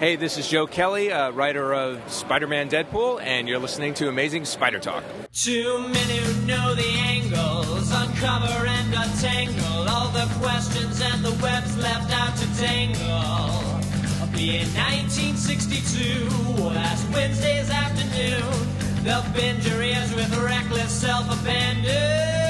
Hey, this is Joe Kelly, uh, writer of Spider Man Deadpool, and you're listening to Amazing Spider Talk. Too many who know the angles, uncover and untangle all the questions and the webs left out to tangle. Be in 1962, last Wednesday's afternoon, they'll bend your ears with reckless self abandon.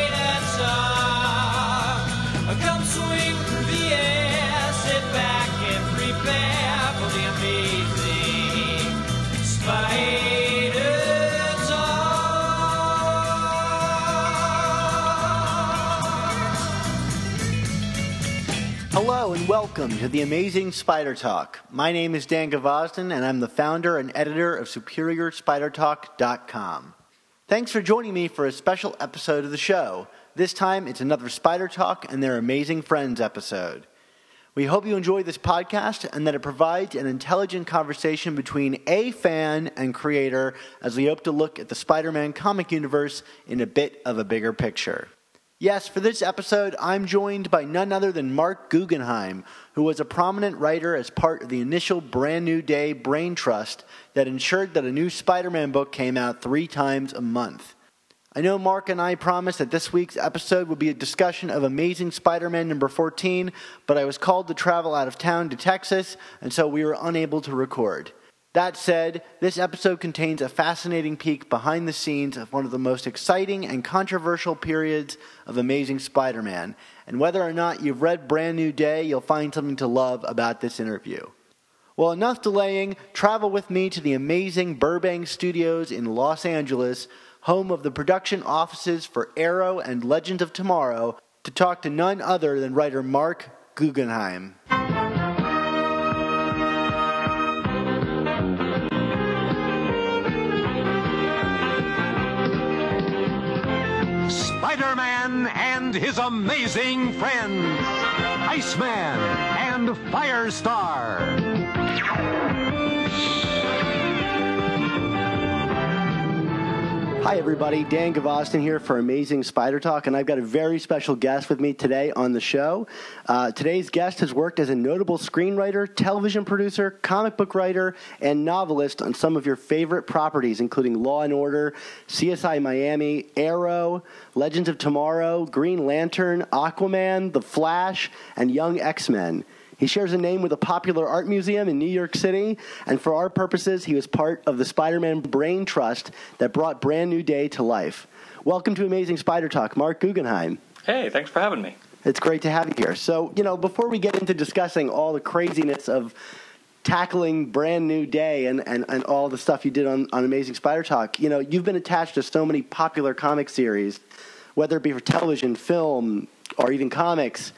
Hello and welcome to the Amazing Spider Talk. My name is Dan Gvozden and I'm the founder and editor of SuperiorSpiderTalk.com. Thanks for joining me for a special episode of the show. This time it's another Spider Talk and their Amazing Friends episode. We hope you enjoy this podcast and that it provides an intelligent conversation between a fan and creator as we hope to look at the Spider Man comic universe in a bit of a bigger picture. Yes, for this episode, I'm joined by none other than Marc Guggenheim, who was a prominent writer as part of the initial Brand New Day Brain Trust that ensured that a new Spider Man book came out three times a month. I know Mark and I promised that this week's episode would be a discussion of Amazing Spider Man number 14, but I was called to travel out of town to Texas, and so we were unable to record. That said, this episode contains a fascinating peek behind the scenes of one of the most exciting and controversial periods of Amazing Spider Man. And whether or not you've read Brand New Day, you'll find something to love about this interview. Well, enough delaying. Travel with me to the amazing Burbank Studios in Los Angeles, home of the production offices for Arrow and Legends of Tomorrow, to talk to none other than writer Marc Guggenheim. And his amazing friends, Iceman and Firestar. Hi, everybody. Dan Gvozden here for Amazing Spider Talk, and I've got a very special guest with me today on the show. Uh, today's guest has worked as a notable screenwriter, television producer, comic book writer, and novelist on some of your favorite properties, including Law and Order, CSI Miami, Arrow, Legends of Tomorrow, Green Lantern, Aquaman, The Flash, and Young X Men. He shares a name with a popular art museum in New York City, and for our purposes, he was part of the Spider Man Brain Trust that brought Brand New Day to life. Welcome to Amazing Spider Talk, Marc Guggenheim. Hey, thanks for having me. It's great to have you here. So, you know, before we get into discussing all the craziness of tackling Brand New Day and, and, and all the stuff you did on, on Amazing Spider Talk, you know, you've been attached to so many popular comic series, whether it be for television, film, or even comics.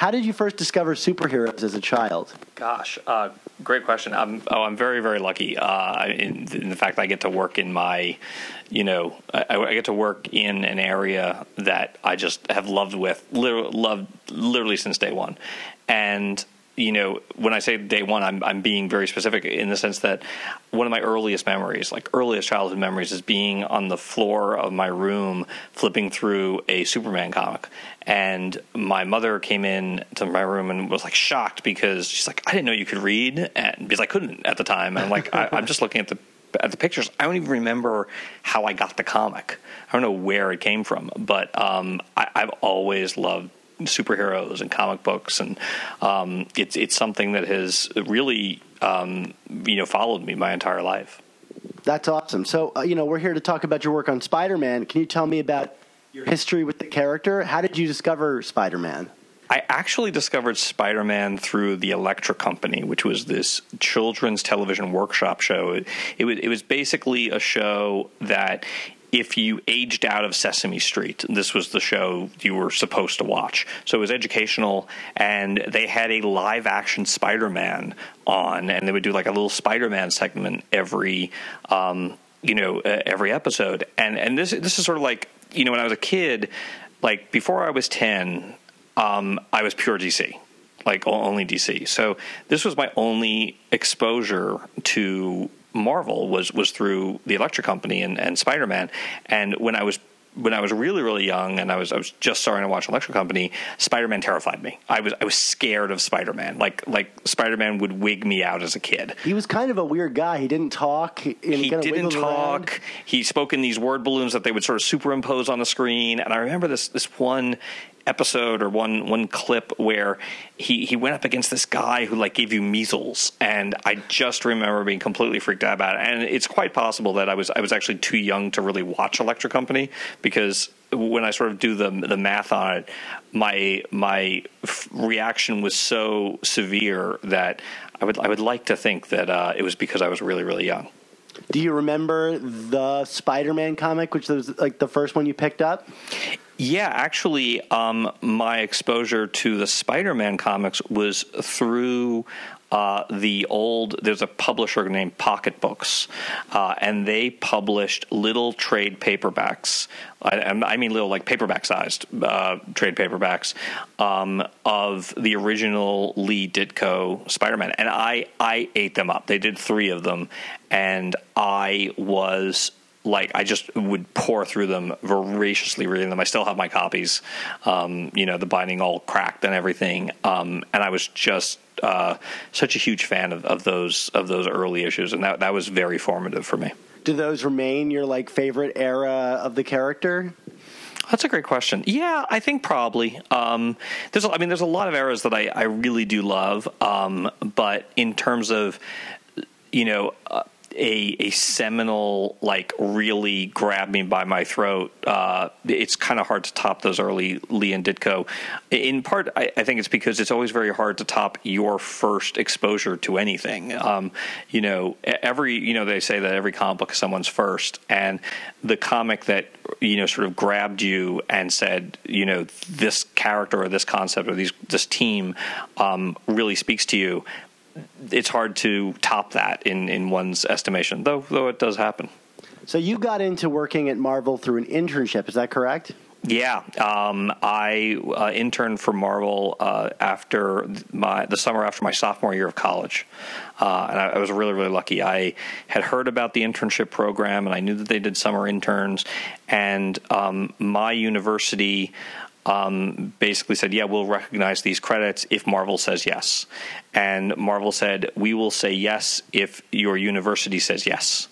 How did you first discover superheroes as a child? Gosh, uh, great question. I'm oh, I'm very very lucky uh, in, in, the fact that I get to work in my, you know, I, I, get to work in an area that I just have loved with, literally, loved literally since day one, and you know, when I say day one, I'm I'm being very specific in the sense that one of my earliest memories, like earliest childhood memories, is being on the floor of my room flipping through a Superman comic. And my mother came in to my room and was like shocked because she's like, I didn't know you could read, and because I couldn't at the time. And I'm like, I, I'm just looking at the at the pictures. I don't even remember how I got the comic. I don't know where it came from, but um, I, I've always loved superheroes and comic books, and um, it's it's something that has really um, you know followed me my entire life. That's awesome. So uh, you know we're here to talk about your work on Spider-Man. Can you tell me about your history with the character? How did you discover Spider-Man? I actually discovered Spider Man through the Electric Company, which was this children's television workshop show. It, was, it was basically a show that if you aged out of Sesame Street, this was the show you were supposed to watch. So it was educational, and they had a live action Spider Man on, and they would do like a little Spider Man segment every. Um, you know, uh, every episode, and and this this is sort of like you know when I was a kid, like before I was ten, um, I was pure DC. like only DC. So this was my only exposure to Marvel was was through the Electric Company and, and Spider Man. And when I was when I was really really young and I was I was just starting to watch Electric Company, Spider Man terrified me. I was I was scared of Spider Man. Like like Spider Man would wig me out as a kid. He was kind of a weird guy. He didn't talk. And He didn't wiggled around. talk. He spoke in these word balloons that they would sort of superimpose on the screen. And I remember this this one episode or one one clip where he he went up against this guy who like gave you measles and I just remember being completely freaked out about it and it's quite possible that I was I was actually too young to really watch Electric Company because when I sort of do the the math on it my my f- reaction was so severe that I would I would like to think that uh, it was because I was really really young. Do you remember the Spider-Man comic, which was like the first one you picked up? Yeah, actually, um, my exposure to the Spider-Man comics was through uh, the old. There's a publisher named Pocket Books, uh, and they published little trade paperbacks. I, I mean, little like paperback-sized uh, trade paperbacks um, of the original Lee Ditko Spider-Man, and I I ate them up. They did three of them, and I was like I just would pour through them voraciously reading them. I still have my copies, um, you know, the binding all cracked and everything. Um, and I was just uh, such a huge fan of, of those of those early issues, and that that was very formative for me. Do those remain your like favorite era of the character? That's a great question. Yeah, I think probably. Um, there's, I mean, there's a lot of eras that I, I really do love, um, but in terms of, you know, uh, a a seminal like really grabbed me by my throat. Uh, it's kind of hard to top those early Lee and Ditko. In part, I, I think it's because it's always very hard to top your first exposure to anything. Um, you know, every you know they say that every comic book is someone's first, and the comic that you know sort of grabbed you and said, you know, this character or this concept or these this team um, really speaks to you it's hard to top that in, in one's estimation, though though it does happen. So you got into working at Marvel through an internship, is that correct? Yeah, um, I uh, interned for Marvel uh, after my the summer after my sophomore year of college, uh, and I, I was really really lucky. I had heard about the internship program, and I knew that they did summer interns, and um, my university um, basically said, "Yeah, we'll recognize these credits if Marvel says yes." And Marvel said, "We will say yes if your university says yes."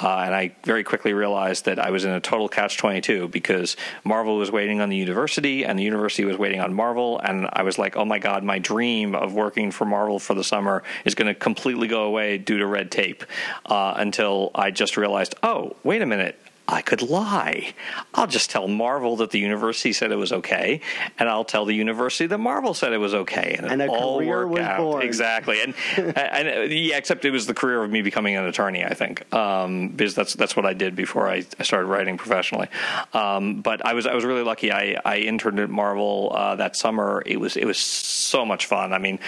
Uh, and I very quickly realized that I was in a total catch twenty two because Marvel was waiting on the university, and the university was waiting on Marvel, and I was like, "Oh my god, my dream of working for Marvel for the summer is going to completely go away due to red tape." Uh, until I just realized, "Oh, wait a minute." I could lie. I'll just tell Marvel that the university said it was okay, and I'll tell the university that Marvel said it was okay, and, And it a all career worked out born. exactly. And, and uh, yeah, except it was the career of me becoming an attorney. I think um, because that's that's what I did before I, I started writing professionally. Um, but I was I was really lucky. I, I interned at Marvel uh, that summer. It was it was so much fun. I mean,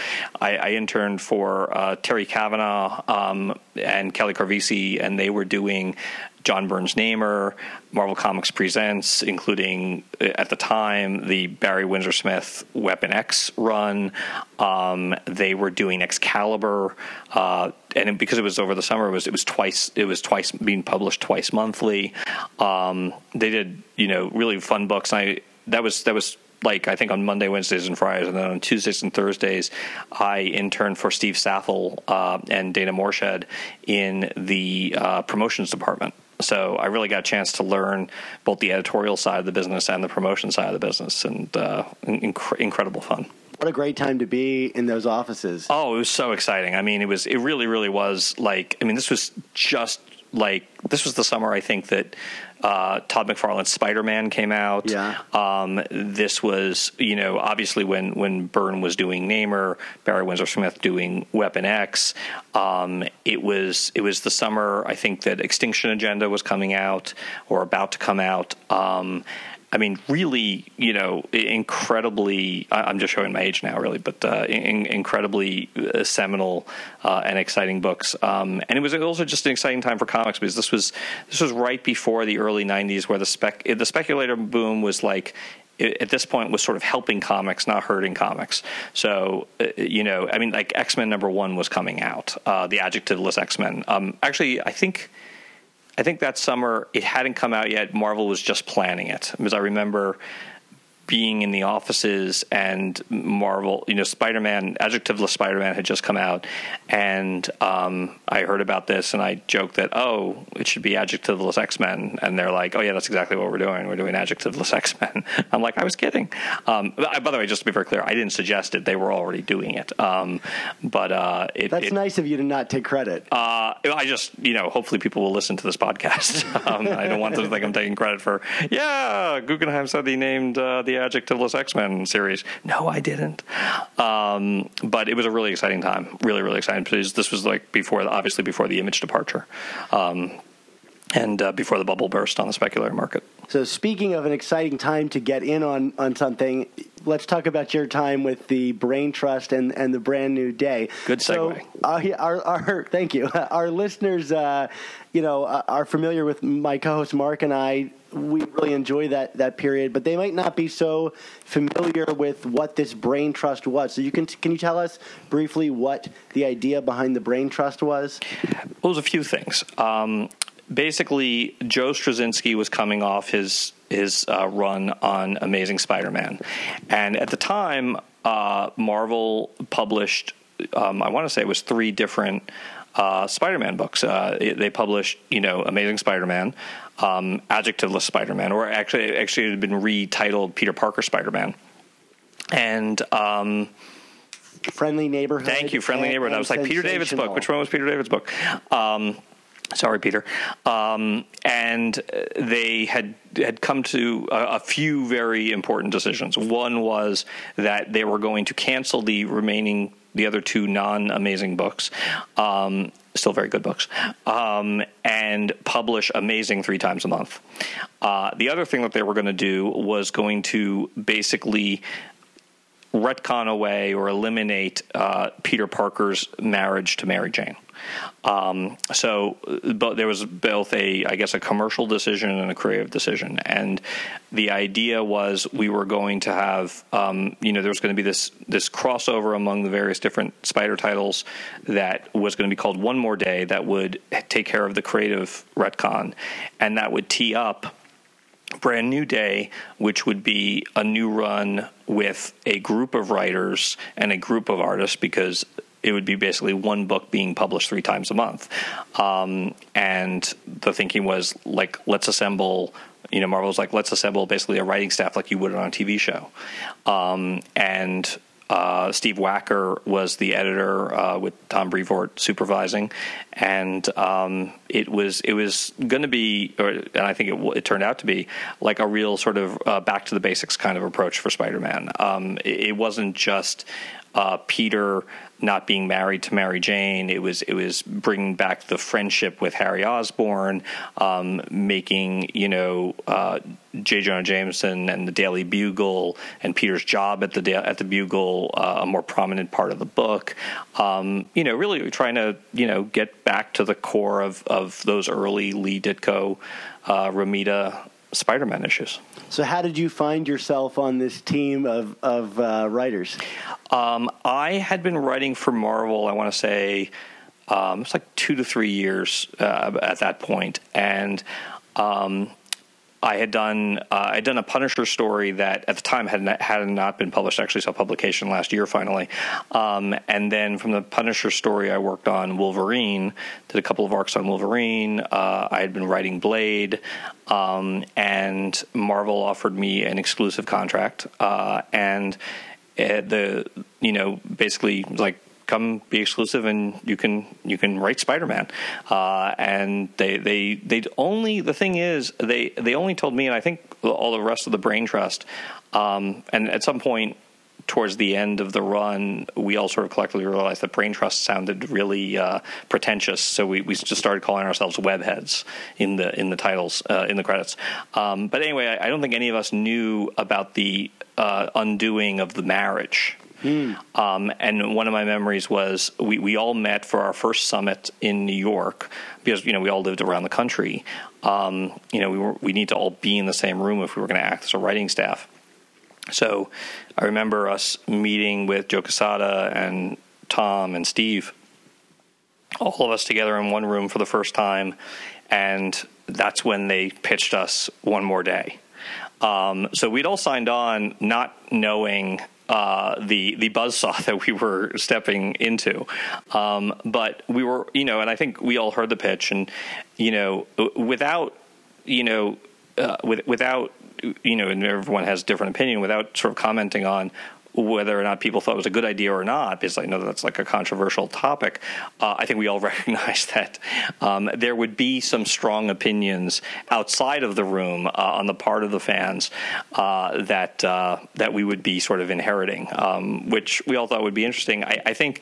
I, I interned for uh, Terry Kavanagh um, and Kelly Corvese, and they were doing John Byrne's Namor, Marvel Comics Presents, including uh, at the time the Barry Windsor Smith Weapon X run. Um, they were doing Excalibur, uh, and because it was over the summer, it was it was twice it was twice being published twice monthly. Um, they did you know really fun books. I that was that was like I think on Monday, Wednesdays, and Fridays, and then on Tuesdays and Thursdays, I interned for Steve Saffel uh, and Dana Morshed in the uh, promotions department. So I really got a chance to learn both the editorial side of the business and the promotion side of the business, and uh, inc- incredible fun. What a great time to be in those offices. Oh, it was so exciting. I mean, it was it really really was like I mean, this was just like this was the summer I think that uh, Todd McFarlane's Spider Man came out. Yeah. Um, this was you know obviously when when Byrne was doing Namor, Barry Windsor Smith doing Weapon X. Um, it was it was the summer I think that Extinction Agenda was coming out or about to come out. Um, I mean, really, you know, incredibly. I'm just showing my age now, really, but uh, in, incredibly uh, seminal uh, and exciting books. Um, and it was also just an exciting time for comics because this was this was right before the early '90s, where the spec the speculator boom was like at this point was sort of helping comics, not hurting comics. So, uh, you know, I mean, like X Men number one was coming out, uh, the adjectiveless X Men. Um, actually, I think. I think that summer it hadn't come out yet. Marvel was just planning it because I remember being in the offices and Marvel, you know, Spider Man, adjectiveless Spider Man had just come out, and um, I heard about this and I joked that oh, it should be adjectiveless X Men, and they're like, oh yeah, that's exactly what we're doing. We're doing adjectiveless X Men. I'm like, I was kidding. Um, by the way, just to be very clear, I didn't suggest it; they were already doing it. Um, but uh, it, That's it, nice of you to not take credit. uh, I just, you know, hopefully people will listen to this podcast. um, I don't want them to think I'm taking credit for, yeah, Guggenheim said he named uh, the adjectiveless X Men series. No, I didn't. Um, but it was a really exciting time. Really, really exciting because this was like before, obviously, before the image departure. Um, and uh, before the bubble burst on the speculator market. So speaking of an exciting time to get in on, on something, let's talk about your time with the Brain Trust and, and the Brand New Day. Good So, segue. uh, our, our, thank you. Our listeners, uh, you know, uh, are familiar with my co-host Mark and I. We really enjoy that that period, but they might not be so familiar with what this Brain Trust was. So you can can you tell us briefly what the idea behind the Brain Trust was? Well, there's a few things. Um, basically, Joe Straczynski was coming off his his uh, run on Amazing Spider-Man, and at the time, uh, Marvel published. Um, I want to say it was three different uh, Spider-Man books. Uh, it- they published, you know, Amazing Spider-Man, um, Adjectiveless Spider-Man, or actually, actually, it had been retitled Peter Parker Spider-Man, and. Um, Friendly Neighborhood. Thank you, Friendly and- Neighborhood. I was like Peter David's book. Which one was Peter David's book? Um, sorry, Peter. Um, and uh, they had had come to a, a few very important decisions. One was that they were going to cancel the remaining the other two non-amazing books. Um, still very good books, um, and publish Amazing three times a month. Uh, the other thing that they were going to do was going to basically retcon away or eliminate uh, Peter Parker's marriage to Mary Jane. Um, so, but there was both a, I guess, a commercial decision and a creative decision, and the idea was we were going to have, um, you know, there was going to be this this crossover among the various different Spider titles that was going to be called One More Day that would take care of the creative retcon, and that would tee up Brand New Day, which would be a new run with a group of writers and a group of artists because it would be basically one book being published three times a month. Um, and the thinking was like, let's assemble. You know, Marvel's like, let's assemble basically a writing staff like you would on a TV show. Um, and uh, Steve Wacker was the editor uh, with Tom Brevoort supervising, and um, it was it was going to be, or, and I think it, it turned out to be like a real sort of uh, back to the basics kind of approach for Spider-Man. Um, it, it wasn't just uh, Peter not being married to Mary Jane. It was it was bringing back the friendship with Harry Osborn, um, making you know uh, J. Jonah Jameson and the Daily Bugle and Peter's job at the at the Bugle uh, a more prominent part of the book. Um, you know, really trying to you know get back to the core of of those early Lee Ditko, uh, Romita Spider-Man issues. So, how did you find yourself on this team of of uh, writers? Um, I had been writing for Marvel. I want to say um, it's like two to three years uh, at that point, and um, I had done uh, I had done a Punisher story that at the time had not, had not been published. Actually, saw publication last year finally, um, and then from the Punisher story, I worked on Wolverine. Did a couple of arcs on Wolverine. Uh, I had been writing Blade, um, and Marvel offered me an exclusive contract, uh, and uh, the you know basically like come be exclusive and you can you can write Spider-Man. Uh, and they they they only the thing is they they only told me and I think all the rest of the Brain Trust. Um, and at some point towards the end of the run, we all sort of collectively realized that Brain Trust sounded really uh, pretentious, so we, we just started calling ourselves Webheads in the in the titles uh, in the credits. Um, but anyway, I, I don't think any of us knew about the uh, undoing of the marriage. Um, and one of my memories was we, we all met for our first summit in New York because you know we all lived around the country. Um, you know we were we need to all be in the same room if we were going to act as a writing staff. So I remember us meeting with Joe Quesada and Tom and Steve, all of us together in one room for the first time, and that's when they pitched us one more day. Um, so we'd all signed on, not knowing uh, the the buzzsaw that we were stepping into. Um, but we were, you know, and I think we all heard the pitch, and you know, without, you know, uh, with, without, you know, and everyone has different opinion, without sort of commenting on whether or not people thought it was a good idea or not, because I know that's like a controversial topic, uh, I think we all recognize that um, there would be some strong opinions outside of the room uh, on the part of the fans uh, that uh, that we would be sort of inheriting, um, which we all thought would be interesting. I, I think,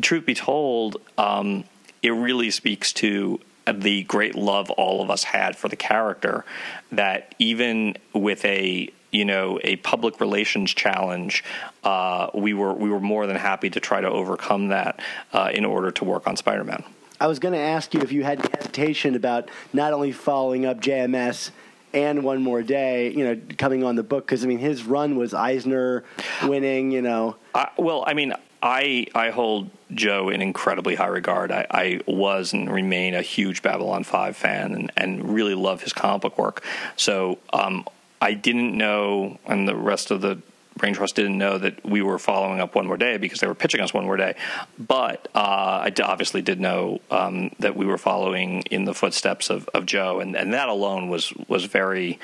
truth be told, um, it really speaks to the great love all of us had for the character that even with a you know a public relations challenge, uh, we were we were more than happy to try to overcome that uh, in order to work on Spider-Man. I was going to ask you if you had any hesitation about not only following up JMS and one more day, you know, coming on the book because I mean his run was Eisner winning, you know. Uh, well, I mean, I I hold Joe in incredibly high regard. I, I, was and remain a huge Babylon Five fan, and, and really love his comic book work. So um, I didn't know, and the rest of the Brain Trust didn't know that we were following up one more day because they were pitching us one more day. But uh, I obviously did know um, that we were following in the footsteps of, of Joe, and, and that alone was was very,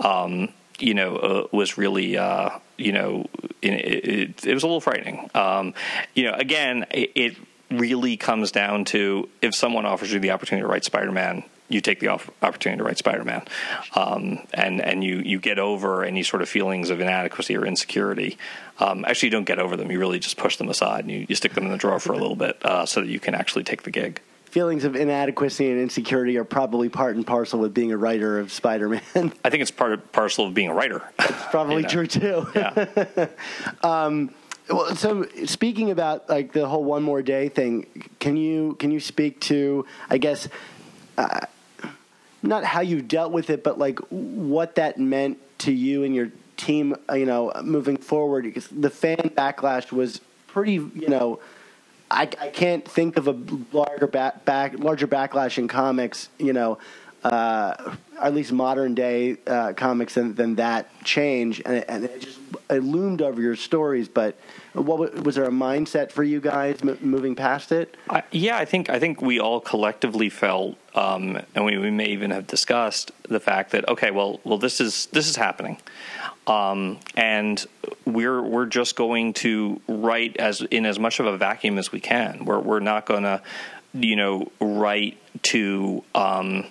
um, you know, uh, was really, uh, you know, it, it, it, was a little frightening. Um, you know, again, it, it really comes down to if someone offers you the opportunity to write Spider-Man you take the opportunity to write Spider-Man, um, and and you you get over any sort of feelings of inadequacy or insecurity. Um, actually, you don't get over them. You really just push them aside and you, you stick them in the drawer for a little bit uh, so that you can actually take the gig. Feelings of inadequacy and insecurity are probably part and parcel with being a writer of Spider-Man. I think it's part and parcel of being a writer. It's probably you know? true too. Yeah. um, well, so speaking about like the whole one more day thing, can you can you speak to I guess uh, not how you dealt with it, but like what that meant to you and your team, uh, you know, moving forward. Because the fan backlash was pretty, you know, I, I can't think of a larger back, back larger backlash in comics, you know, uh, at least modern day uh, comics than, than that change, and it, and it just it loomed over your stories. But what was there a mindset for you guys m- moving past it? I, yeah, I think I think we all collectively felt, um, and we, we, may even have discussed the fact that okay, well, well, this is this is happening, um, and we're we're just going to write as in as much of a vacuum as we can. We're we're not going to, you know, write to. Um,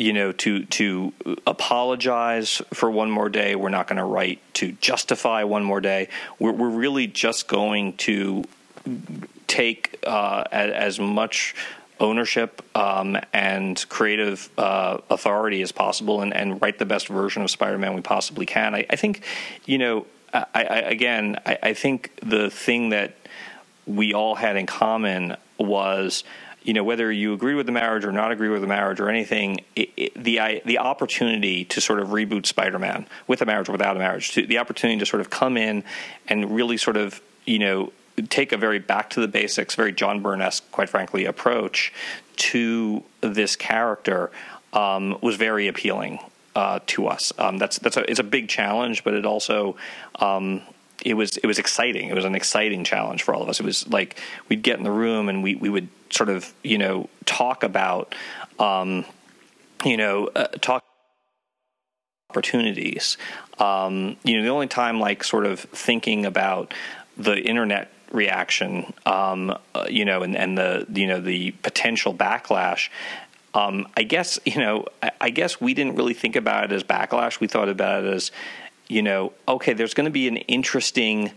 you know, to to apologize for one more day. We're not going to write to justify one more day. We're, we're really just going to take uh, as, as, much ownership um, and creative uh, authority as possible, and, and, write the best version of Spider-Man we possibly can. I, I think, you know, I, I, again, I think the thing that we all had in common was you know whether you agree with the marriage or not agree with the marriage or anything, it, it, the the opportunity to sort of reboot Spider-Man with a marriage or without a marriage, to, the opportunity to sort of come in and really sort of you know take a very back to the basics, very John Byrne-esque, quite frankly, approach to this character um, was very appealing uh, to us. Um, that's that's a, it's a big challenge, but it also um, it was it was exciting. It was an exciting challenge for all of us. It was like we'd get in the room and we we would sort of you know talk about um, you know uh, talk opportunities. Um, you know, the only time like sort of thinking about the internet reaction, um, uh, you know, and, and the you know the potential backlash. Um, I guess you know. I, I, guess we didn't really think about it as backlash. We thought about it as you know, okay, there's going to be an interesting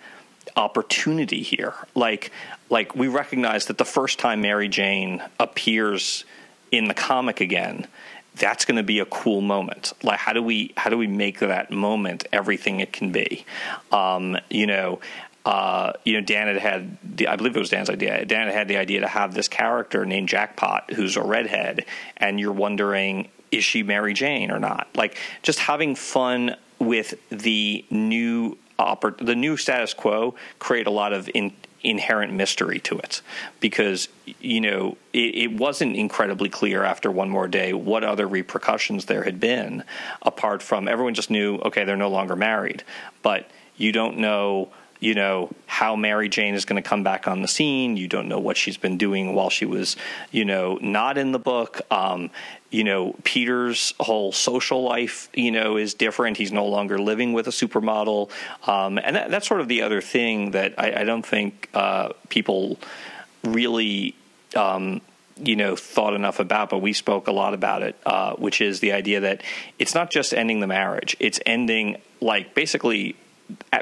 opportunity here. Like, like we recognize that the first time Mary Jane appears in the comic again, that's going to be a cool moment. Like, how do we how do we make that moment everything it can be? Um, you know, uh, you know, Dan had had the, I believe it was Dan's idea. Dan had had the idea to have this character named Jackpot, who's a redhead, and you're wondering, is she Mary Jane or not? Like, just having fun with the new oppor- the new status quo create a lot of in, inherent mystery to it. Because you know it, it, wasn't incredibly clear after one more day what other repercussions there had been apart from everyone just knew okay they're no longer married. But you don't know you know how Mary Jane is going to come back on the scene. You don't know what she's been doing while she was, you know, not in the book. Um, you know, Peter's whole social life, you know, is different. He's no longer living with a supermodel, um, and that, that's sort of the other thing that I, I don't think uh, people really. Um, you know thought enough about, but we spoke a lot about it, uh, which is the idea that it's not just ending the marriage; it's ending like basically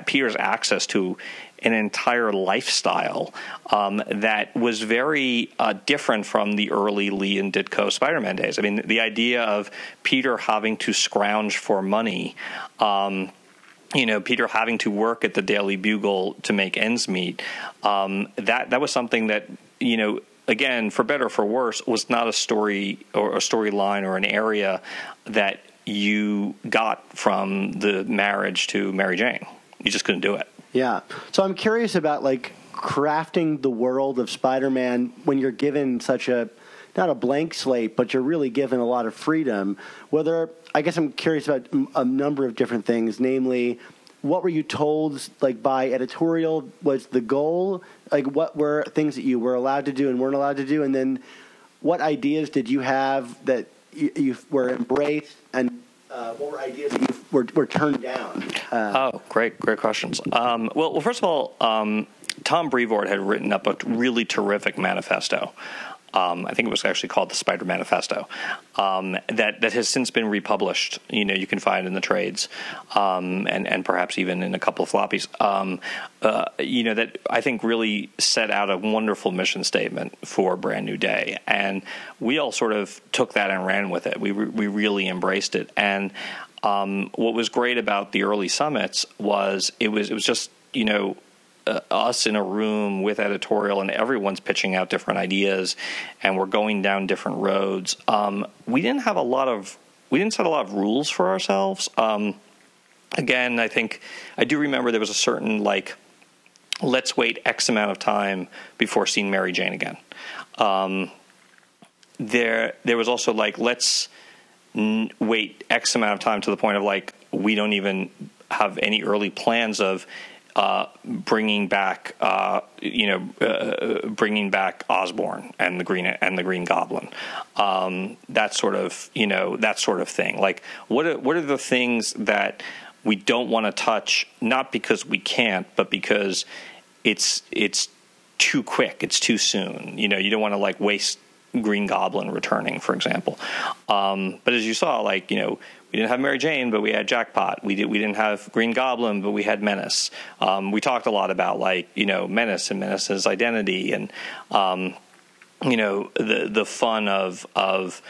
Peter's access to an entire lifestyle um, that was very uh, different from the early Lee and Ditko Spider-Man days. I mean, the idea of Peter having to scrounge for money. Um, you know, Peter having to work at the Daily Bugle to make ends meet. Um, that that was something that you know again, for better or for worse, was not a story or a storyline or an area that you got from the marriage to Mary Jane. You just couldn't do it. Yeah. So I'm curious about like crafting the world of Spider-Man when you're given such a not a blank slate, but you're really given a lot of freedom. Whether I guess I'm curious about a number of different things, namely, what were you told like by editorial was the goal? Like what were things that you were allowed to do and weren't allowed to do, and then what ideas did you have that you, you were embraced and uh, what were ideas that you were, were turned down? Uh, oh, great, great questions. Um, well, well, first of all, um, Tom Brevoort had written up a really terrific manifesto um, I think it was actually called the Spider Manifesto. Um, that that has since been republished. You know, you can find in the trades, um, and and perhaps even in a couple of floppies. Um, uh, you know, that I think really set out a wonderful mission statement for Brand New Day, and we all sort of took that and ran with it. We re- we really embraced it, and um, what was great about the early summits was it was it was just you know uh, us in a room with editorial and everyone's pitching out different ideas and we're going down different roads. Um, we didn't have a lot of we didn't set a lot of rules for ourselves. Um, again i think i do remember there was a certain like let's wait x amount of time before seeing mary jane again. Um, there there was also like let's n- wait x amount of time to the point of like we don't even have any early plans of uh, bringing back, uh, you know, uh, bringing back Osborn and the Green and the Green Goblin, um, that sort of, you know, that sort of thing. Like, what are, what are the things that we don't want to touch, not because we can't, but because it's it's too quick, it's too soon. You know, you don't want to like waste Green Goblin returning, for example. Um, but as you saw, like you know, we didn't have Mary Jane, but we had Jackpot. We did. We didn't have Green Goblin, but we had Menace. Um, we talked a lot about like you know Menace and Menace's identity, and um, you know the the fun of of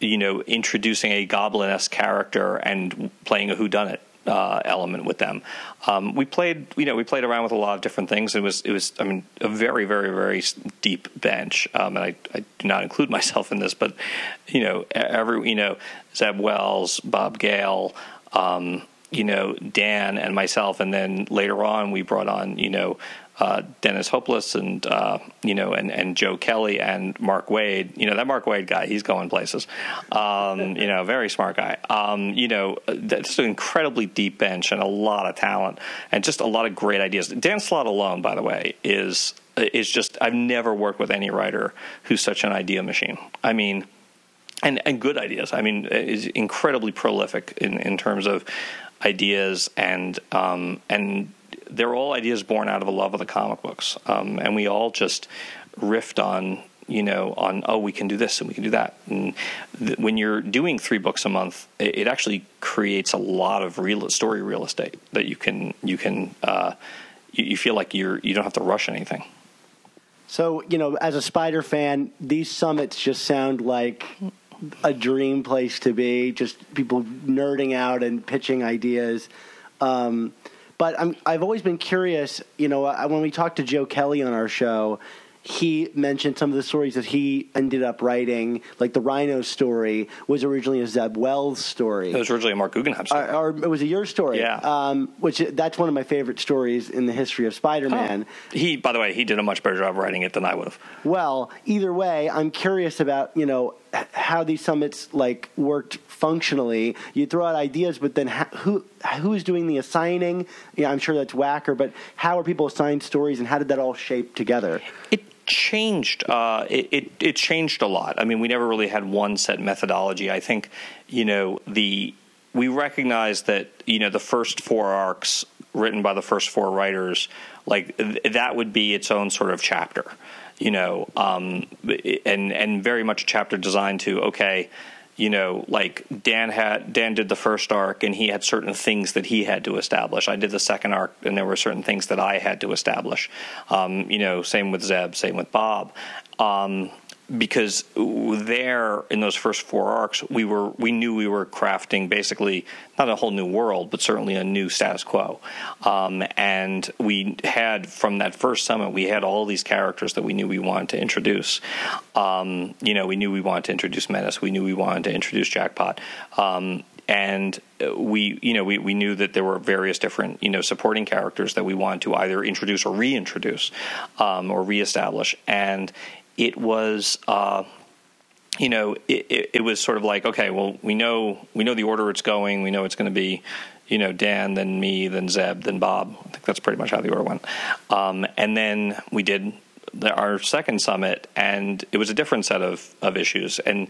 you know introducing a goblin esque character and playing a whodunit uh, element with them. Um, we played, you know, we played around with a lot of different things. It was, it was, I mean, a very, very, very deep bench. Um, and I, I, do not include myself in this, but you know, every, you know, Zeb Wells, Bob Gale, um, you know, Dan and myself, and then later on we brought on, you know, uh, Dennis Hopeless and uh, you know and, and Joe Kelly and Mark Waid. You know that Mark Waid guy, he's going places. Um, you know, very smart guy. Um, you know, just an incredibly deep bench and a lot of talent and just a lot of great ideas. Dan Slott alone, by the way, is is just I've never worked with any writer who's such an idea machine. I mean. And, and good ideas. I mean, is incredibly prolific in, in terms of ideas and um, and they're all ideas born out of a love of the comic books, um, and we all just riffed on you know on oh we can do this and we can do that. And th- when you're doing three books a month it, it, actually creates a lot of real story real estate that you can you can uh, you, you feel like you're you don't have to rush anything. So you know as a spider fan these summits just sound like a dream place to be just people nerding out and pitching ideas um, but i have always been curious. You know, when we talked to Joe Kelly on our show, he mentioned some of the stories that he ended up writing, like the Rhino story was originally a Zeb Wells story. It was originally a Marc Guggenheim story. or, or it was a your story, Yeah. Um, which that's one of my favorite stories in the history of Spider-Man. he, by the way, he did a much better job writing it than I would have. Well, either way, I'm curious about you know how these summits like worked functionally. You throw out ideas, but then ha- who who's doing the assigning? Yeah, I'm sure that's Wacker, but how are people assigned stories, and how did that all shape together? It changed. Uh, it, it it changed a lot. I mean, we never really had one set methodology. I think you know the we recognized that you know the first four arcs written by the first four writers, like th- that would be its own sort of chapter. You know, um, and and very much a chapter designed to okay. You know, like Dan had Dan did the first arc, and he had certain things that he had to establish. I did the second arc, and there were certain things that I had to establish. Um, you know, same with Zeb, same with Bob. Um, because there in those first four arcs we were we knew we were crafting basically not a whole new world but certainly a new status quo. Um, and we had from that first summit we had all these characters that we knew we wanted to introduce. Um, you know we knew we wanted to introduce menace. We knew we wanted to introduce jackpot. Um, and we you know we, we knew that there were various different you know supporting characters that we wanted to either introduce or reintroduce um, or reestablish. And it was uh, you know it, it, it was sort of like okay well we know we know the order it's going. We know it's going to be you know Dan then me then Zeb then Bob. I think that's pretty much how the order went. Um, and then we did the, our second summit and it was a different set of, of issues. And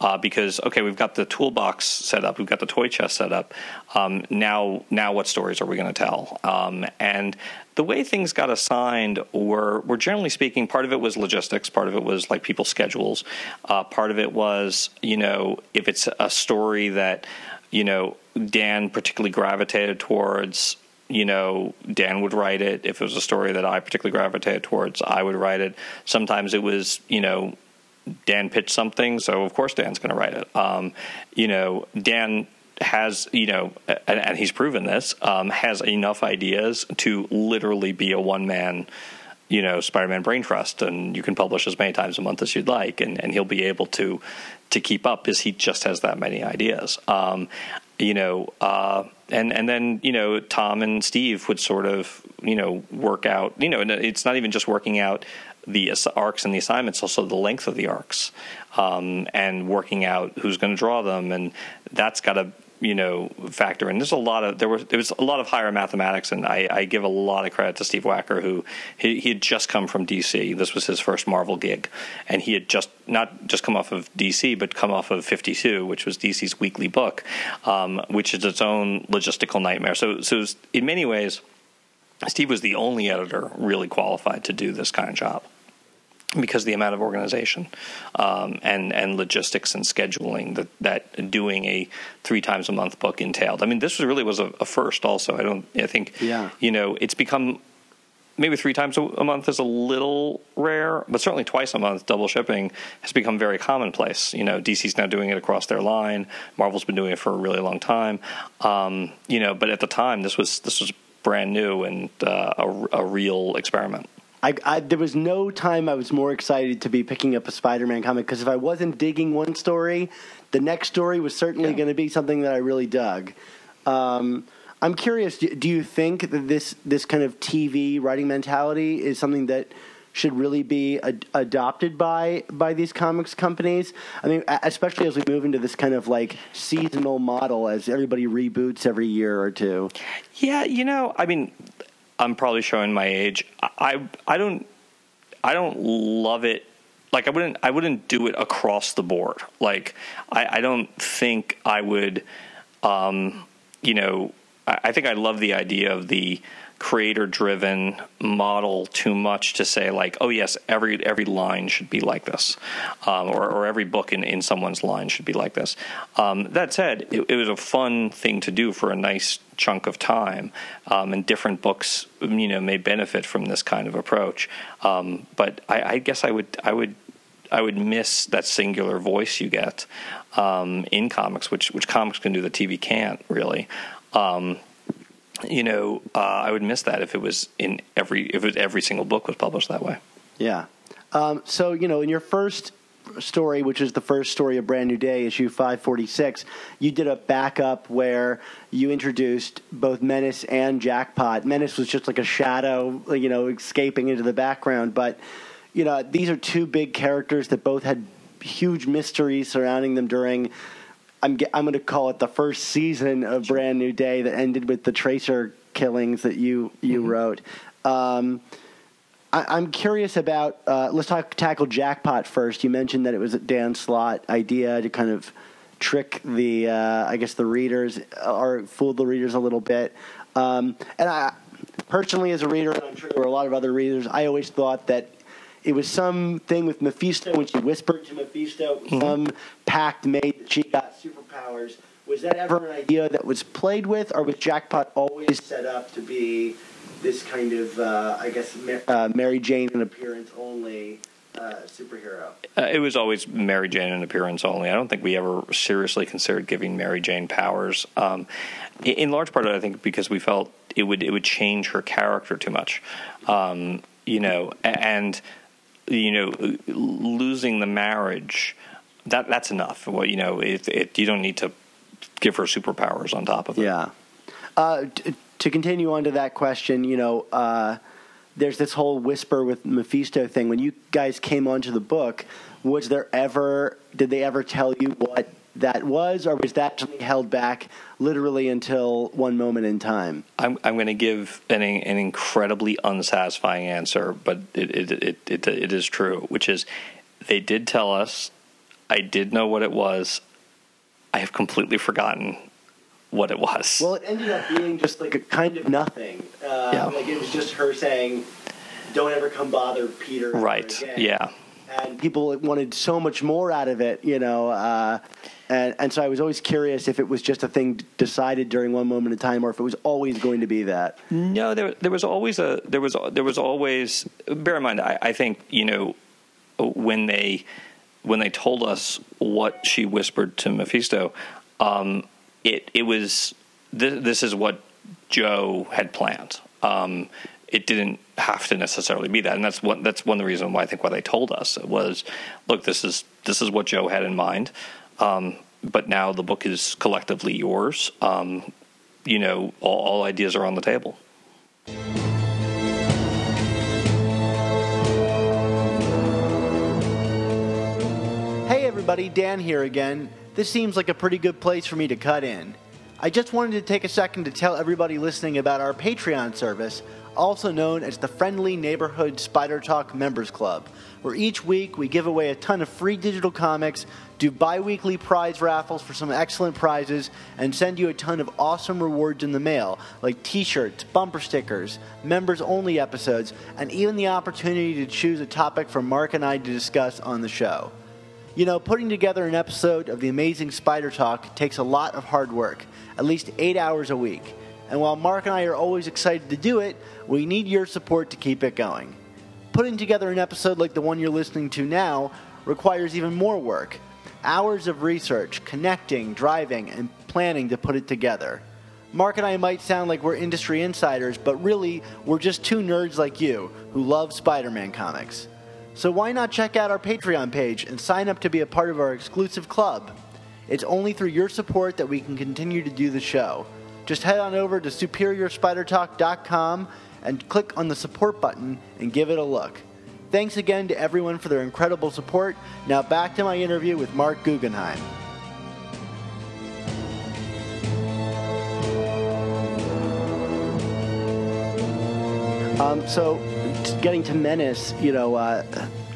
uh, because okay we've got the toolbox set up we've got the toy chest set up um, now now what stories are we going to tell? Um, and the way things got assigned were were generally speaking part of it was logistics part of it was like people's schedules uh, part of it was you know if it's a story that you know Dan particularly gravitated towards you know, Dan would write it. If it was a story that I particularly gravitated towards, I would write it. Sometimes it was, you know, Dan pitched something, so of course Dan's going to write it. Um, you know, Dan has, you know, and, and he's proven this, um, has enough ideas to literally be a one man you know Spider-Man Brain Trust, and you can publish as many times a month as you'd like, and, and he'll be able to to keep up because he just has that many ideas. Um, you know, uh, and and then you know Tom and Steve would sort of you know work out. You know, it's not even just working out the arcs and the assignments, also the length of the arcs, um, and working out who's going to draw them, and that's got to you know factor in. There's a lot of there was there was a lot of higher mathematics, and I, I give a lot of credit to Steve Wacker, who he, he had just come from DC. This was his first Marvel gig, and he had just not just come off of DC, but come off of 52, which was DC's weekly book, um, which is its own logistical nightmare. So so in many ways, Steve was the only editor really qualified to do this kind of job because of the amount of organization um, and and logistics and scheduling that that doing a three times a month book entailed. I mean, this was really was a, a first. Also, I don't. I think Yeah. you know it's become maybe three times a a month is a little rare, but certainly twice a month double shipping has become very commonplace. You know, DC's now doing it across their line. Marvel's been doing it for a really long time. Um, you know, but at the time, this was this was brand new and uh, a, a real experiment. I, I, there was no time I was more excited to be picking up a Spider-Man comic because if I wasn't digging one story, the next story was certainly Yeah. going to be something that I really dug. Um, I'm curious. Do, do you think that this this kind of TV writing mentality is something that should really be ad- adopted by by these comics companies? I mean, especially as we move into this kind of like seasonal model, as everybody reboots every year or two. Yeah, you know, I mean, I'm probably showing my age. I I don't I don't love it. Like I wouldn't I wouldn't do it across the board. Like I, I don't think I would. Um, you know, I, I think I love the idea of the creator driven model too much to say like oh yes every every line should be like this um, or, or every book in, in someone's line should be like this um, that said it, it was a fun thing to do for a nice chunk of time um, and different books you know may benefit from this kind of approach um, but I, I guess I would I would I would miss that singular voice you get um, in comics, which which comics can do that TV can't really. Um, you know, uh, I would miss that if it was in every if it, every single book was published that way. Yeah. Um, so you know, in your first story, which is the first story of Brand New Day, issue 546, you did a backup where you introduced both Menace and Jackpot. Menace was just like a shadow, you know, escaping into the background, but you know, these are two big characters that both had huge mysteries surrounding them during. I'm I'm going to call it the first season of Brand New Day that ended with the Tracer killings that you you Mm-hmm. wrote. Um, I, I'm curious about. Uh, let's talk tackle jackpot first. You mentioned that it was a Dan Slott idea to kind of trick the, uh, I guess, the readers or fool the readers a little bit. Um, and I personally, as a reader, and I'm sure there were a lot of other readers, I always thought that it was something with Mephisto when she whispered to Mephisto, some pact made that she got superpowers. Was that ever an idea that was played with, or was Jackpot always set up to be this kind of, uh, I guess, uh, Mary Jane in appearance only uh, superhero? Uh, it was always Mary Jane in appearance only. I don't think we ever seriously considered giving Mary Jane powers. Um, in, large part, I think because we felt it would it would change her character too much. Um, you know, and you know, losing the marriage that that's enough. Well, you know, it, it, you don't need to give her superpowers on top of it. Yeah. Uh, t- to continue on to that question, you know, uh, there's this whole whisper with Mephisto thing. When you guys came onto the book, was there ever, did they ever tell you what that was, or was that held back literally until one moment in time? I'm I'm going to give an an incredibly unsatisfying answer, but it it, it it it is true, which is they did tell us. I did know what it was. I have completely forgotten what it was. Well, it ended up being just like a kind of nothing. Uh, Yeah. Like it was just her saying, "Don't ever come bother Peter." right? again." Yeah. and people wanted so much more out of it, you know. Uh, and and so I was always curious if it was just a thing decided during one moment in time, or if it was always going to be that. No, there there was always a there was there was always. Bear in mind, I, I think you know when they when they told us what she whispered to Mephisto, um, it it was this, this is what Joe had planned. Um, it didn't have to necessarily be that, and that's one that's one of the reasons why I think why they told us was, look, this is this is what Joe had in mind. Um, but now the book is collectively yours. Um, you know, all, all ideas are on the table. Hey everybody, Dan here again. This seems like a pretty good place for me to cut in. I just wanted to take a second to tell everybody listening about our Patreon service, also known as the Friendly Neighborhood Spider Talk Members Club, where each week we give away a ton of free digital comics, do bi weekly prize raffles for some excellent prizes, and send you a ton of awesome rewards in the mail, like t shirts, bumper stickers, members only episodes, and even the opportunity to choose a topic for Mark and I to discuss on the show. You know, putting together an episode of the Amazing Spider Talk takes a lot of hard work, at least eight hours a week. And while Mark and I are always excited to do it, we need your support to keep it going. Putting together an episode like the one you're listening to now requires even more work hours of research, connecting, driving, and planning to put it together. Mark and I might sound like we're industry insiders, but really, we're just two nerds like you who love Spider Man comics. So why not check out our Patreon page and sign up to be a part of our exclusive club? It's only through your support that we can continue to do the show. Just head on over to superiorspidertalk.com and click on the support button and give it a look. Thanks again to everyone for their incredible support. Now back to my interview with Marc Guggenheim. Um, so, getting to Menace, you know, uh,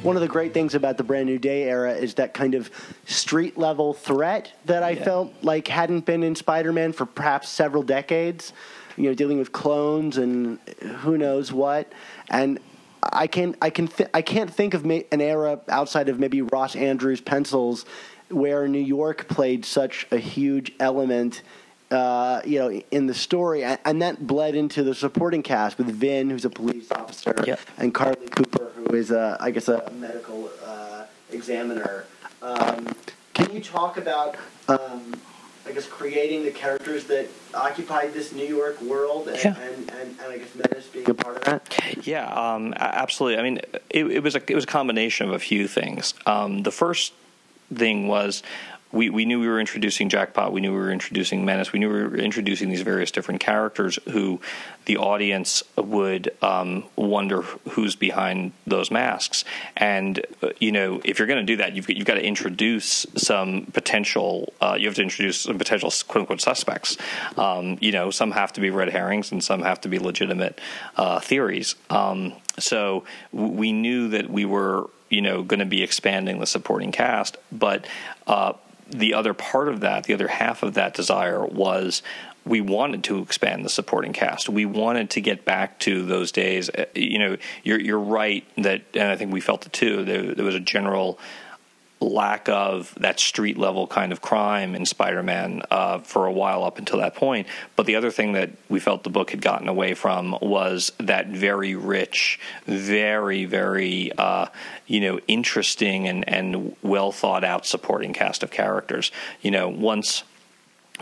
one of the great things about the Brand New Day era is that kind of street level threat that I Yeah. felt like hadn't been in Spider Man for perhaps several decades. You know, dealing with clones and who knows what, and I can I can th- I can't think of an era outside of maybe Ross Andru's pencils where New York played such a huge element uh, you know, in the story, and, that bled into the supporting cast with Vin, who's a police officer, Yep. and Carlie Cooper, who is, a, I guess, a medical uh, examiner. Um, can you talk about um, I guess, creating the characters that occupied this New York world, and, Yeah. and, and, and I guess Menace being a part of that. Yeah, um, absolutely. I mean, it, it was a it was a combination of a few things. Um, the first thing was we, we knew we were introducing Jackpot. We knew we were introducing Menace. We knew we were introducing these various different characters who the audience would um, wonder who's behind those masks. And uh, you know, if you're going to do that, you've you've got to introduce some potential. Uh, you have to introduce some potential quote unquote suspects. Um, you know, some have to be red herrings, and some have to be legitimate uh, theories. Um, so w- we knew that we were you know going to be expanding the supporting cast, but uh, the other part of that, the other half of that desire was we wanted to expand the supporting cast. We wanted to get back to those days. Uh, You know, you're you're right that, and I think we felt it too. There, there was a general lack of that street level kind of crime in Spider-Man uh, for a while up until that point. But the other thing that we felt the book had gotten away from was that very rich, very very uh, you know interesting and and well thought out supporting cast of characters. You know, once.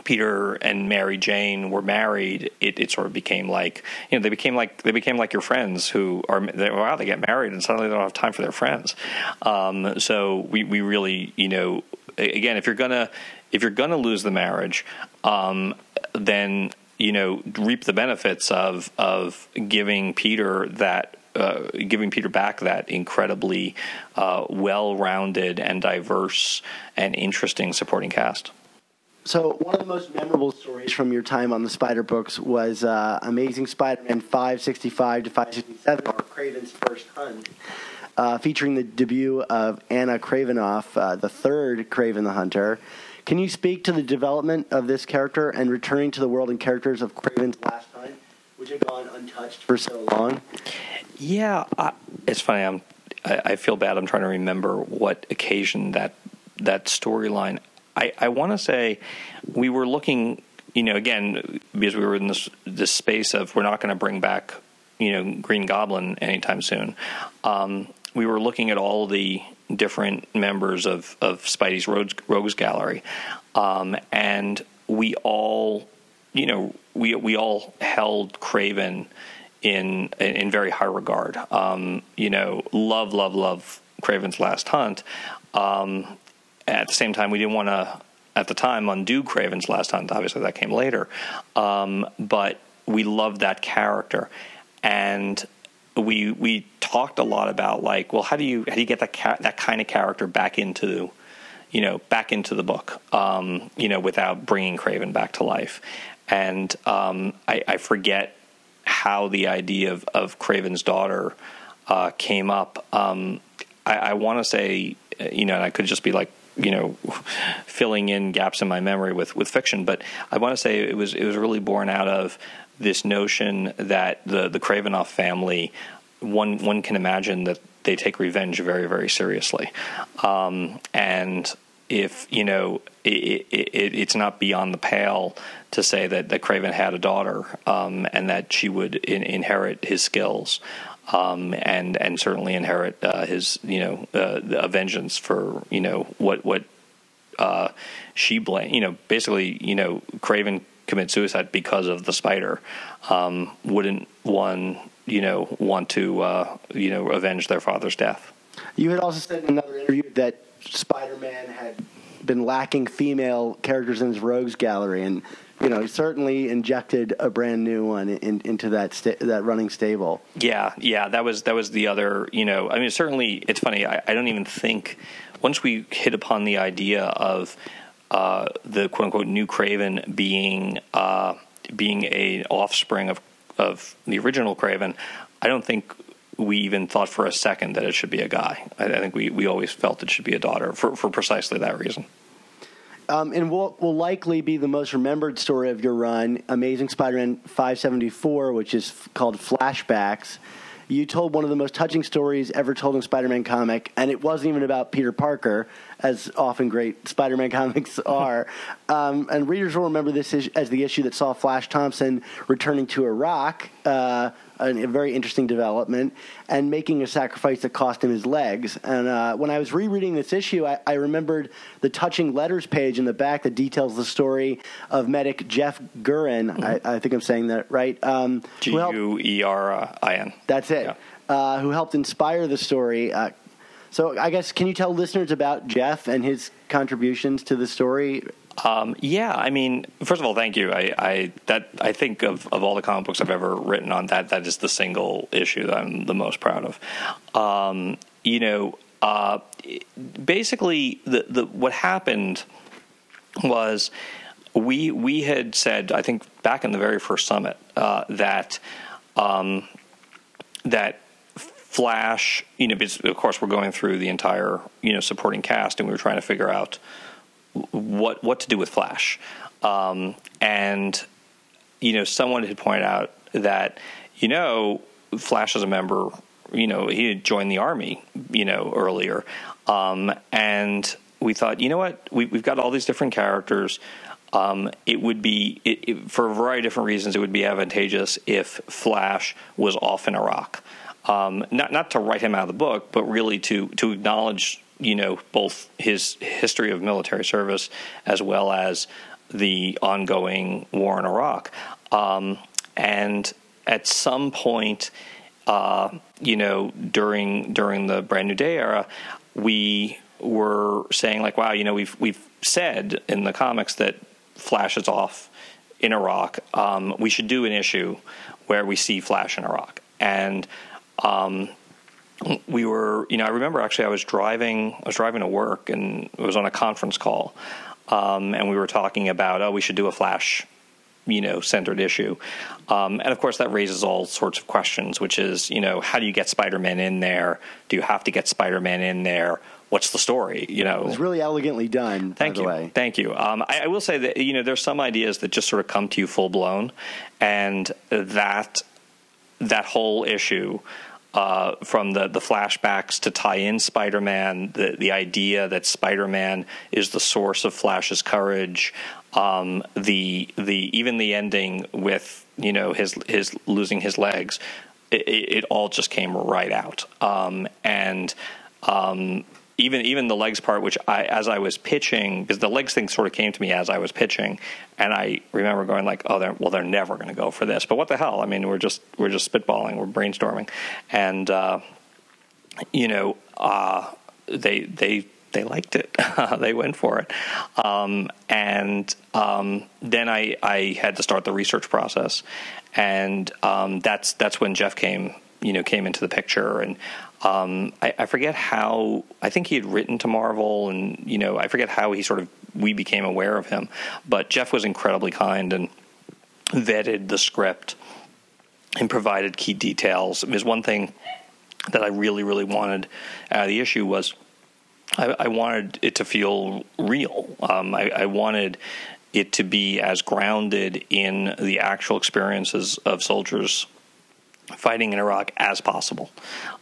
Peter and Mary Jane were married, it, it sort of became like you know they became like they became like your friends who are they, wow they get married and suddenly they don't have time for their friends. Um, so we we really you know again if you're gonna if you're gonna lose the marriage, um, then you know reap the benefits of of giving Peter that uh, giving Peter back that incredibly uh, well-rounded and diverse and interesting supporting cast. So one of the most memorable stories from your time on the Spider books was uh, Amazing Spider-Man 565 to 567, or Kraven's First Hunt, uh, featuring the debut of Ana Kravinoff, uh, the third Kraven the Hunter. Can you speak to the development of this character and returning to the world and characters of Kraven's Last Hunt, which had gone untouched for so long? Yeah, I, it's funny. I'm. I, I feel bad. I'm trying to remember what occasion that that storyline. I, I want to say we were looking. You know, again, because we were in this this space of we're not going to bring back, you know, Green Goblin anytime soon. Um, we were looking at all the different members of of Spidey's Rogues, Rogues Gallery, um, and we all, you know, we we all held Kraven in in very high regard. Um, you know, love, love, love Kraven's Last Hunt. Um, at the same time, we didn't want to, at the time, undo Kraven's Last Hunt. Obviously, that came later. Um, but we loved that character, and we we talked a lot about like, well, how do you how do you get that ca- that kind of character back into you know, back into the book, um, you know, without bringing Kraven back to life. And um, I, I forget how the idea of, of Kraven's daughter uh, came up. Um, I, I want to say, uh, you know, and I could just be like, you know, filling in gaps in my memory with, with fiction, but I want to say it was it was really born out of this notion that the the Kravinoff family, one one can imagine that they take revenge very very seriously, um, and if you know it, it, it's not beyond the pale to say that that Kraven had a daughter um, and that she would in, inherit his skills. Um, and and certainly inherit uh, his you know uh, a vengeance for you know what what uh, she blame you know basically you know Kraven commit suicide because of the spider. Um, wouldn't one you know want to uh, you know avenge their father's death? You had also said in another interview that Spider-Man had been lacking female characters in his rogues gallery, and you know certainly injected a brand new one in, into that sta- that running stable. Yeah, yeah, that was that was the other. You know, I mean, certainly it's funny. I, I don't even think once we hit upon the idea of uh, the quote unquote new Kraven being uh, being a offspring of of the original Kraven, I don't think we even thought for a second that it should be a guy. I, I think we, we always felt it should be a daughter for, for precisely that reason. Um, and what will likely be the most remembered story of your run, Amazing Spider-Man 574, which is f- called Flashbacks. You told one of the most touching stories ever told in Spider-Man comic, and it wasn't even about Peter Parker, as often great Spider-Man comics are. Um, and readers will remember this as the issue that saw Flash Thompson returning to Iraq. Uh, a very interesting development, and making a sacrifice that cost him his legs. And uh, when I was rereading this issue, I, I, remembered the touching letters page in the back that details the story of medic Jeff Guerin. Mm-hmm. I, I, think I'm saying that right. Um, G U E R I N. That's it. Yeah. Uh, who helped inspire the story. Uh, so I guess can you tell listeners about Jeff and his contributions to the story? Um, yeah, I mean, first of all, thank you. I, I, that I think of, of all the comic books I've ever written on that that is the single issue that I'm the most proud of. Um, you know, uh, basically, the the what happened was we we had said I think back in the very first summit uh, that um, that Flash, you know, of course we're going through the entire you know supporting cast and we were trying to figure out what what to do with Flash, um, and you know someone had pointed out that you know Flash is a member. You know he had joined the army. You know earlier, um, and we thought, you know what, we, have got all these different characters. Um, it would be it, it, for a variety of different reasons. It would be advantageous if Flash was off in Iraq. Um, not not to write him out of the book, but really to to acknowledge you know both his history of military service as well as the ongoing war in Iraq. Um, and at some point, uh, you know, during during the Brand New Day era, we were saying like, wow, you know, we've we've said in the comics that Flash is off in Iraq. Um, we should do an issue where we see Flash in Iraq, and um, we were, you know, I remember actually I was driving, I was driving to work, and it was on a conference call, um, and we were talking about, oh, we should do a flash, you know, centered issue, um, and of course that raises all sorts of questions, which is, you know, how do you get Spider-Man in there? Do you have to get Spider-Man in there? What's the story? You know, it was really elegantly done. Thank you, thank you. Um, I, I will say that you know there's some ideas that just sort of come to you full blown, and that that whole issue uh, from the, the flashbacks to tie in Spider Man, the, the idea that Spider Man is the source of Flash's courage, um, the the even the ending with you know his his losing his legs, it, it all just came right out, um, and um, even even the legs part, which I as I was pitching, because the legs thing sort of came to me as I was pitching, and I remember going like, oh, they're well, they're never going to go for this. But what the hell? I mean, we're just we're just spitballing, we're brainstorming, and uh, you know, uh, they they they liked it. they went for it, um, and um, then I I had to start the research process, and um, that's that's when Jeff came you know came into the picture and um, I, I, forget how I think he had written to Marvel, and you know I forget how he sort of we became aware of him. But Jeff was incredibly kind and vetted the script and provided key details. There's one thing that I really, really wanted out of the issue was I, I wanted it to feel real. Um, I, I wanted it to be as grounded in the actual experiences of soldiers fighting in Iraq as possible,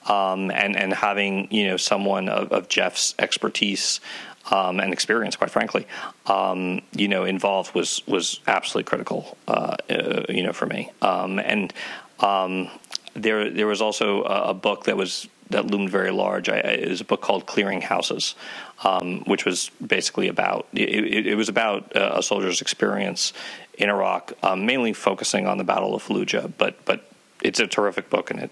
um, and and having you know someone of, of Jeff's expertise um, and experience, quite frankly, um, you know, involved was was absolutely critical, uh, uh, you know, for me. Um, and um, there there was also a, a, book that was that loomed very large. I, it was a book called Clearing Houses, um, which was basically about it, it, was about a soldier's experience in Iraq, um, mainly focusing on the Battle of Fallujah, but but it's a terrific book, and it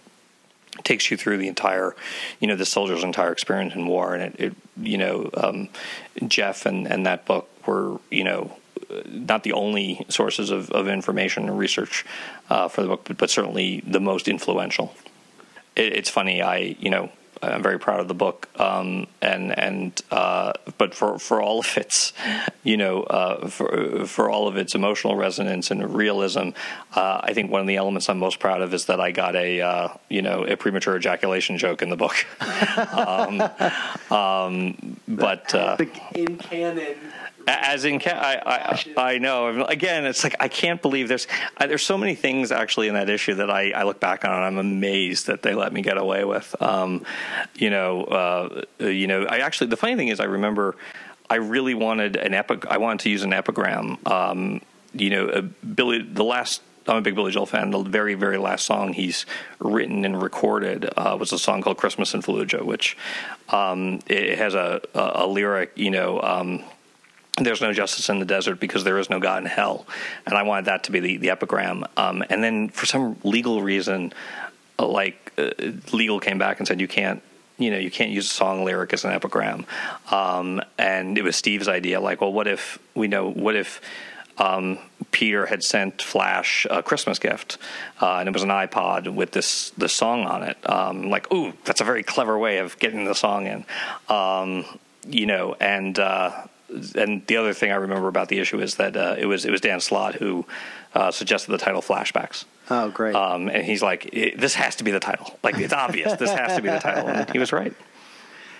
takes you through the entire, you know, the soldier's entire experience in war. And it, it you know, um, Jeff and, and that book were, you know, not the only sources of, of information and research uh, for the book, but, but, certainly the most influential. It, it's funny, I, you know, I'm very proud of the book, um, and and uh, but for for all of its, you know, uh, for for all of its emotional resonance and realism, uh, I think one of the elements I'm most proud of is that I got a uh, you know a premature ejaculation joke in the book. um, um, but uh, in canon As in, I, I, I know. Again, it's like I can't believe there's I, there's so many things actually in that issue that I, I look back on and I'm amazed that they let me get away with. Um, you know, uh, you know. I actually the funny thing is I remember I really wanted an epic. I wanted to use an epigram. Um, you know, Billy. The last I'm a big Billy Joel fan. The very, very last song he's written and recorded uh, was a song called "Christmas in Fallujah," which um, it has a, a, a, lyric, you know. There's no justice in the desert because there is no God in hell, and I wanted that to be the, the epigram. Um, and then for some legal reason, uh, like uh, legal came back and said you can't you know you can't use a song lyric as an epigram um, and it was steve's idea like well what if we know what if um, Peter had sent Flash a Christmas gift, uh, and it was an iPod with this this song on it. Um, like, ooh, that's a very clever way of getting the song in, um, you know. And uh, and the other thing I remember about the issue is that uh, it was it was Dan Slott who uh, suggested the title Flashbacks. Oh, great! Um, and he's like, this has to be the title. Like, it's obvious. this has to be the title, and he was right.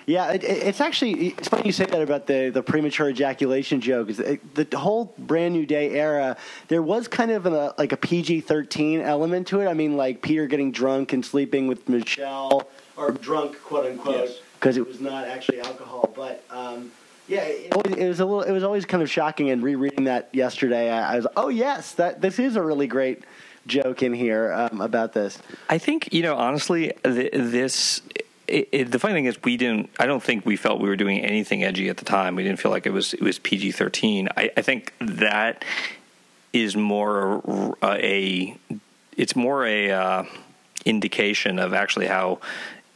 Yeah, it, it's actually it's funny you say that about the the premature ejaculation joke. Is the whole brand new day era? There was kind of a, like a PG thirteen element to it. I mean, like Peter getting drunk and sleeping with Michele, or drunk, quote unquote, because yes. it was not actually alcohol. But um, yeah, it, it, was a little. It was always kind of shocking. And rereading that yesterday, I, I was, oh yes, that this is a really great joke in here um, about this. I think you know honestly, th- this it, it, the funny thing is, we didn't. I don't think we felt we were doing anything edgy at the time. We didn't feel like it was it was PG thirteen. I, I, think that is more uh, a. It's more a uh, indication of actually how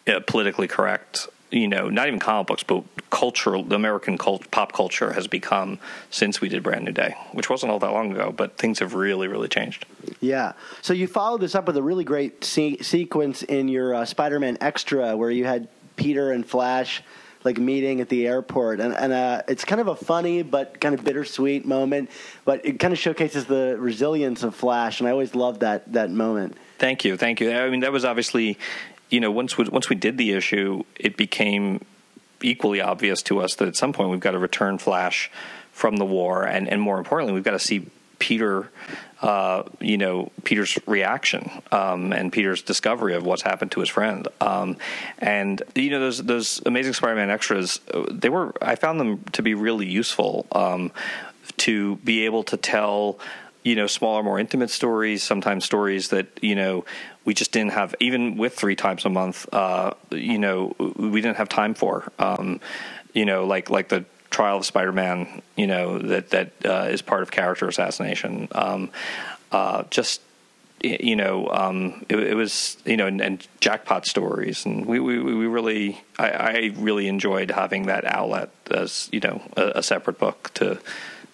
uh, politically correct you know, not even comic books, but cultural, the American cult, pop culture has become since we did Brand New Day, which wasn't all that long ago, but things have really, really changed. Yeah. So you followed this up with a really great se- sequence in your uh, Spider-Man Extra, where you had Peter and Flash like meeting at the airport, and, and uh, it's kind of a funny but kind of bittersweet moment, but it kind of showcases the resilience of Flash, and I always loved that that moment. Thank you, thank you. I mean, that was obviously you know, once we, once we did the issue, it became equally obvious to us that at some point we've got to return Flash from the war, and, and more importantly, we've got to see Peter, uh, you know, Peter's reaction um, and Peter's discovery of what's happened to his friend. Um, and you know, those those Amazing Spider-Man extras, they were I found them to be really useful um, to be able to tell you know smaller more intimate stories sometimes stories that you know we just didn't have even with three times a month uh, you know we didn't have time for um, you know like like the trial of spider-man you know that that uh, is part of character assassination. Um, uh, just you know um, it, it, was you know and, and, jackpot stories. And we we, we really I, I, really enjoyed having that outlet as you know a, a separate book to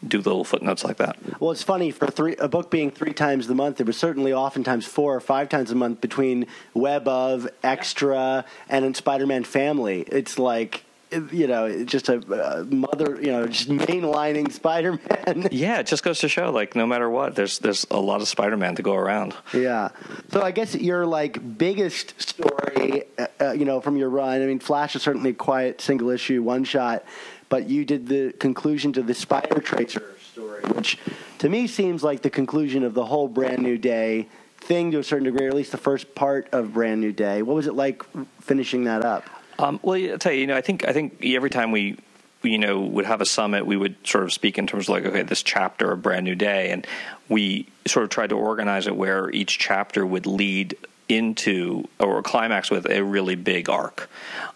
do little footnotes like that. Well, it's funny for three a book being three times the month. There was certainly oftentimes four or five times a month between Web of Extra and in Spider-Man Family. It's like you know, just a mother, you know, just mainlining Spider-Man. yeah, it just goes to show, like, no matter what, there's there's a lot of Spider-Man to go around. Yeah. So I guess your like biggest story, uh, uh you know, from your run. I mean, Flash is certainly a quiet single issue one shot but you did the conclusion to the Spider Tracer story, which to me seems like the conclusion of the whole Brand New Day thing to a certain degree, or at least the first part of Brand New Day. What was it like finishing that up? Um, well, I'll tell you, you know, I think I think every time we you know would have a summit we would sort of speak in terms of like okay this chapter of brand new day and we sort of tried to organize it where each chapter would lead into or climax with a really big arc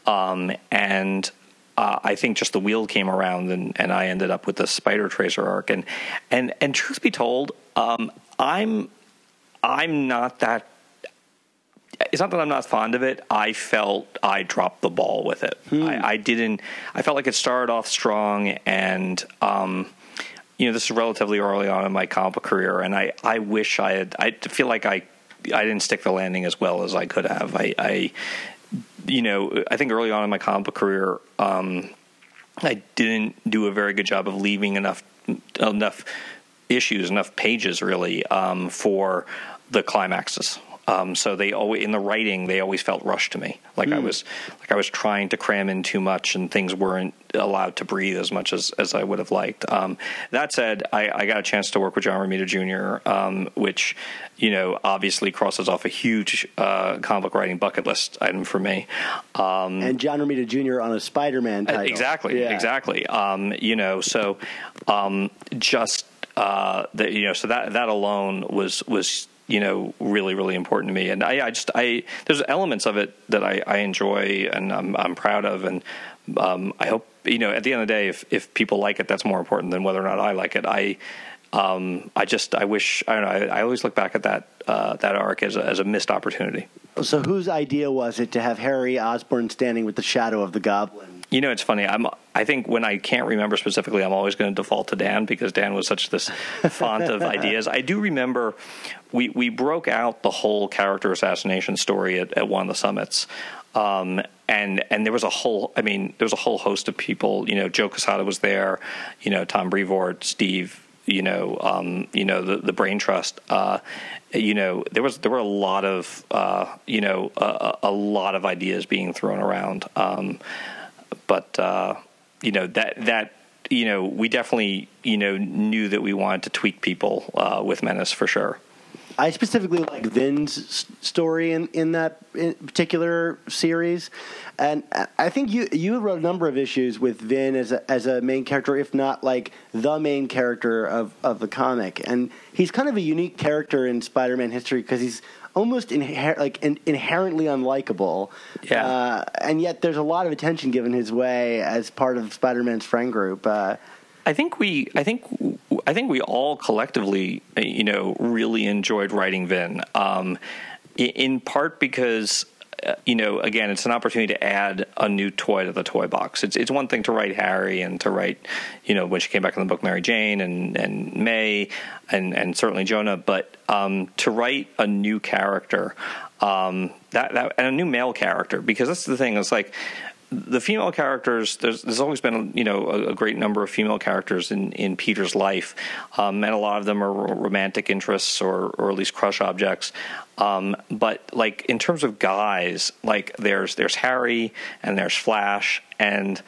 um, and uh, I think just the wheel came around and, and I ended up with the Spider Tracer arc. And and and truth be told, um, I'm I'm not that. It's not that I'm not fond of it. I felt I dropped the ball with it. Hmm. I, I, didn't. I felt like it started off strong, and um, you know, this is relatively early on in my comic career, and I I wish I had. I feel like I I didn't stick the landing as well as I could have. I, I you know, I think early on in my comic book career, um, I didn't do a very good job of leaving enough enough issues, enough pages, really, um, for the climaxes. Um, so they always in the writing they always felt rushed to me, like I was like I was trying to cram in too much and things weren't allowed to breathe as much as, as I would have liked. Um, that said, I, I got a chance to work with John Romita Jr., um, which you know obviously crosses off a huge uh, comic writing bucket list item for me. Um, and John Romita Jr. on a Spider-Man title. Exactly, Yeah. exactly. Um, you know, so um, just uh, the, you know, so that that alone was was you know really really important to me, and I, I just I there's elements of it that I, I enjoy and I'm I'm proud of, and um, I hope you know at the end of the day if if people like it, that's more important than whether or not I like it. I um, I just I wish I don't know. I, I always look back at that uh, that arc as a, as a missed opportunity. So whose idea was it to have Harry Osborn standing with the shadow of the Goblin? You know, it's funny. I'm. I think when I can't remember specifically, I'm always going to default to Dan because Dan was such this font of ideas. I do remember we we broke out the whole character assassination story at, at one of the summits. Um, and and there was a whole. I mean, there was a whole host of people. You know, Joe Quesada was there. You know, Tom Brevoort, Steve. You know, um, you know the the Brain Trust. Uh, you know, there was there were a lot of uh, you know a, a lot of ideas being thrown around. Um, but uh, you know that that you know we definitely you know knew that we wanted to tweak people uh, with Menace for sure. I specifically like Vin's story in, in that in particular series, and I- think you you wrote a number of issues with Vin as a as a main character, if not like the main character of, of the comic. And he's kind of a unique character in Spider-Man history because he's almost inher- like in, inherently unlikable. Yeah. uh, and yet there's a lot of attention given his way as part of Spider-Man's friend group. Uh, I think we, I think, I think we all collectively, you know, really enjoyed writing Vin. Um, in part because, uh, you know, again, it's an opportunity to add a new toy to the toy box. It's it's one thing to write Harry and to write, you know, when she came back in the book, Mary Jane and and May and and certainly Jonah, but um, to write a new character. Um, that, that and a new male character because that's the thing. It's like the female characters there's there's always been you know a, a great number of female characters in in Peter's life um, and a lot of them are romantic interests or or at least crush objects um, but like in terms of guys like there's there's Harry and there's Flash and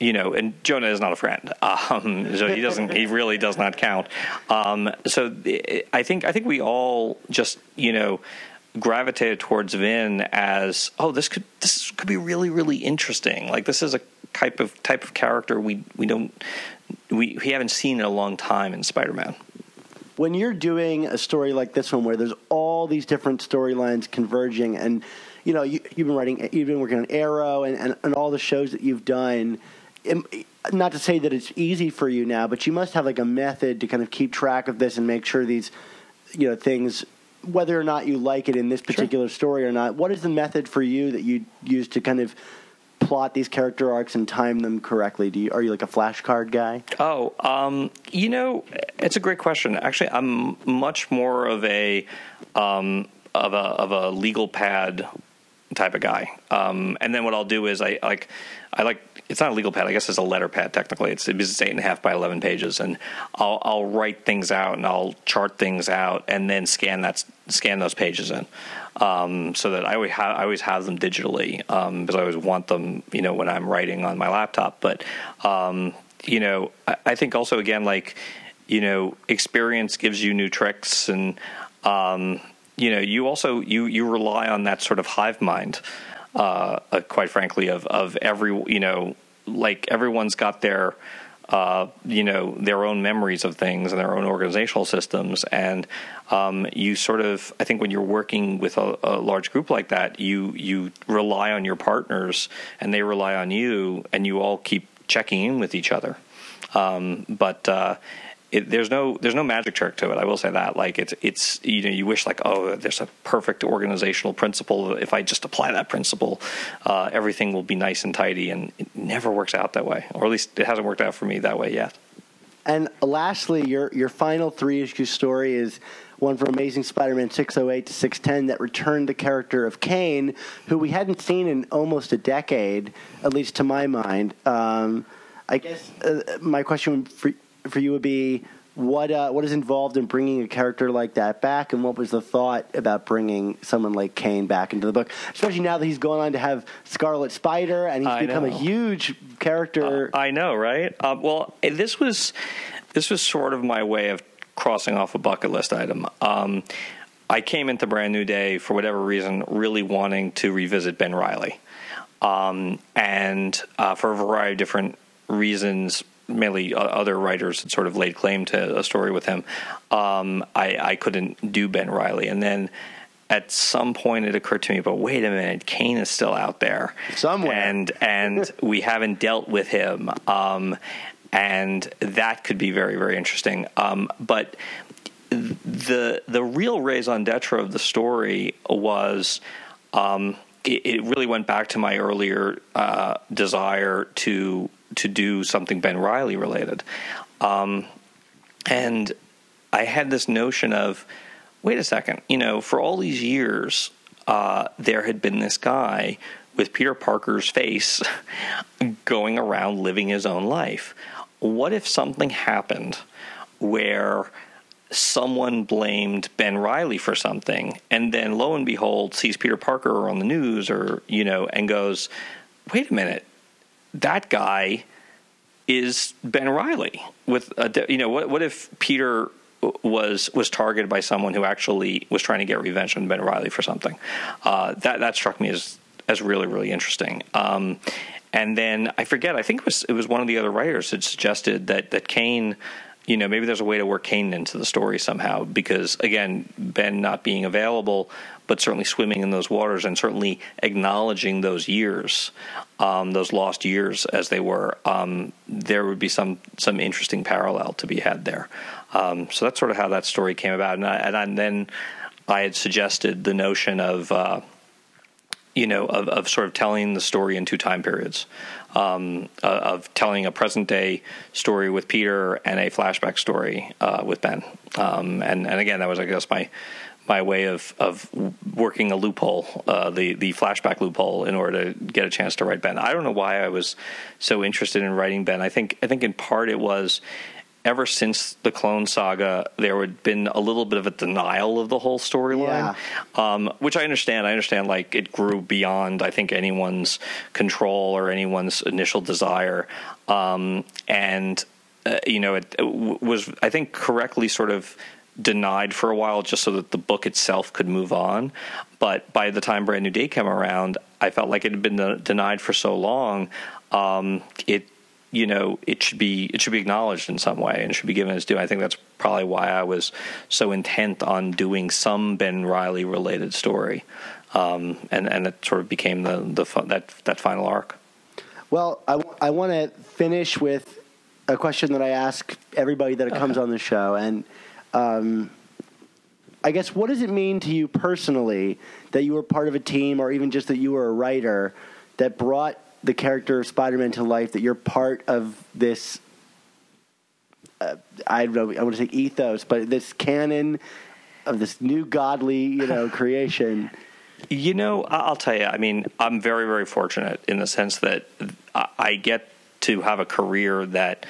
you know, and Jonah is not a friend, um, so he doesn't. he really does not count. Um, so I think I think we all just you know gravitated towards Vin as oh this could this could be really really interesting. Like this is a type of type of character we we don't we we haven't seen in a long time in Spider Man. when you're doing a story like this one where there's all these different storylines converging and you know you, you've been writing you've been working on arrow and, and, and all the shows that you've done im- not to say that it's easy for you now but you must have like a method to kind of keep track of this and make sure these you know things whether or not you like it in this particular story or not what is the method for you that you use to kind of plot these character arcs and time them correctly do you are you like a flashcard guy Oh, um, you know, it's a great question. Actually, I'm much more of a um, of a of a legal pad type of guy. Um, and then what I'll do is I like I like it's not a legal pad. I guess it's a letter pad technically. It's it's eight and a half by eleven pages, and I'll I'll write things out and I'll chart things out and then scan that scan those pages in. Um, so that I always have I always have them digitally um, because I always want them, you know, when I'm writing on my laptop. But um, you know, I, I think also again like you know, experience gives you new tricks and um, you know, you also you you rely on that sort of hive mind, uh, uh, quite frankly, of of every you know, like everyone's got their uh, you know their own memories of things and their own organizational systems, and um, you sort of I think when you're working with a, a large group like that, you you rely on your partners and they rely on you, and you all keep checking in with each other. Um, but uh, it, there's no there's no magic trick to it. I will say that. Like it's it's you know you wish like oh there's a perfect organizational principle. If I just apply that principle, uh, everything will be nice and tidy. And it never works out that way, or at least it hasn't worked out for me that way yet. And lastly, your your final three issue story is one from Amazing Spider-Man 608 to 610 that returned the character of Kaine, who we hadn't seen in almost a decade, at least to my mind. Um, I guess uh, my question for for you would be, what uh, what is involved in bringing a character like that back, and what was the thought about bringing someone like Kaine back into the book, especially now that he's going on to have Scarlet Spider and he's I become a huge character. I know, right? Uh, well, this was this was sort of my way of crossing off a bucket list item. Um, I came into Brand New Day for whatever reason, really wanting to revisit Ben Reilly, um, and uh, for a variety of different reasons. Mainly, other writers had sort of laid claim to a story with him. Um, I, I couldn't do Ben Reilly, and then at some point it occurred to me, but wait a minute, Kaine is still out there Somewhere. and and we haven't dealt with him, um, and that could be very very interesting. Um, but the the real raison d'etre of the story was. Um, it, it really went back to my earlier uh, desire to to do something Ben Reilly related, um, and I had this notion of, wait a second, you know, for all these years, uh, there had been this guy with Peter Parker's face going around living his own life. What if something happened where someone blamed Ben Reilly for something, and then lo and behold, sees Peter Parker on the news or, you know, and goes, wait a minute, that guy is Ben Reilly with a you know what what if Peter was was targeted by someone who actually was trying to get revenge on Ben Reilly for something? Uh, that that struck me as as really really interesting. Um, and then I forget I think it was it was one of the other writers had suggested that that Kaine you know maybe there's a way to work Kaine into the story somehow because again Ben not being available but certainly swimming in those waters and certainly acknowledging those years, um, those lost years as they were, um, there would be some some interesting parallel to be had there. Um, so that's sort of how that story came about, and, I, and, then I had suggested the notion of. Uh, you know, of, of sort of telling the story in two time periods, um, uh, of telling a present day story with Peter and a flashback story uh, with Ben. Um, and and again, that was I guess my my way of of working a loophole, uh, the the flashback loophole, in order to get a chance to write Ben. I don't know why I was so interested in writing Ben. I think I think in part it was ever since the Clone Saga, there had been a little bit of a denial of the whole storyline, um, which I understand. I understand, like it grew beyond, I think, anyone's control or anyone's initial desire, um, and uh, you know, it, it w- was I think correctly sort of denied for a while just so that the book itself could move on. But by the time Brand New Day came around, I felt like it had been denied for so long. Um, it you know it should be it should be acknowledged in some way and should be given its due. I think that's probably why I was so intent on doing some Ben Reilly related story, um, and and it sort of became the the fun, that that final arc. Well, I, I want to finish with a question that I ask everybody that comes on the show, and um, I guess what does it mean to you personally that you were part of a team, or even just that you were a writer that brought the character of Spider-Man to life? That you're part of this. Uh, I don't know. I want to say ethos, but this canon of this new godly, you know, creation. You know, I'll tell you. I mean, I'm very, very fortunate in the sense that I get to have a career that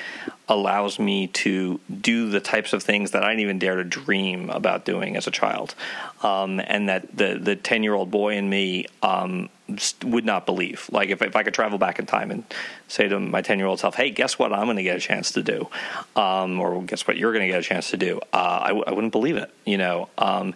allows me to do the types of things that I didn't even dare to dream about doing as a child, um, and that the the ten year old boy in me um, would not believe. Like if if I could travel back in time and say to my ten year old self, "Hey, guess what? I'm going to get a chance to do," um, or guess what? You're going to get a chance to do. Uh, I, w- I wouldn't believe it. You know, um,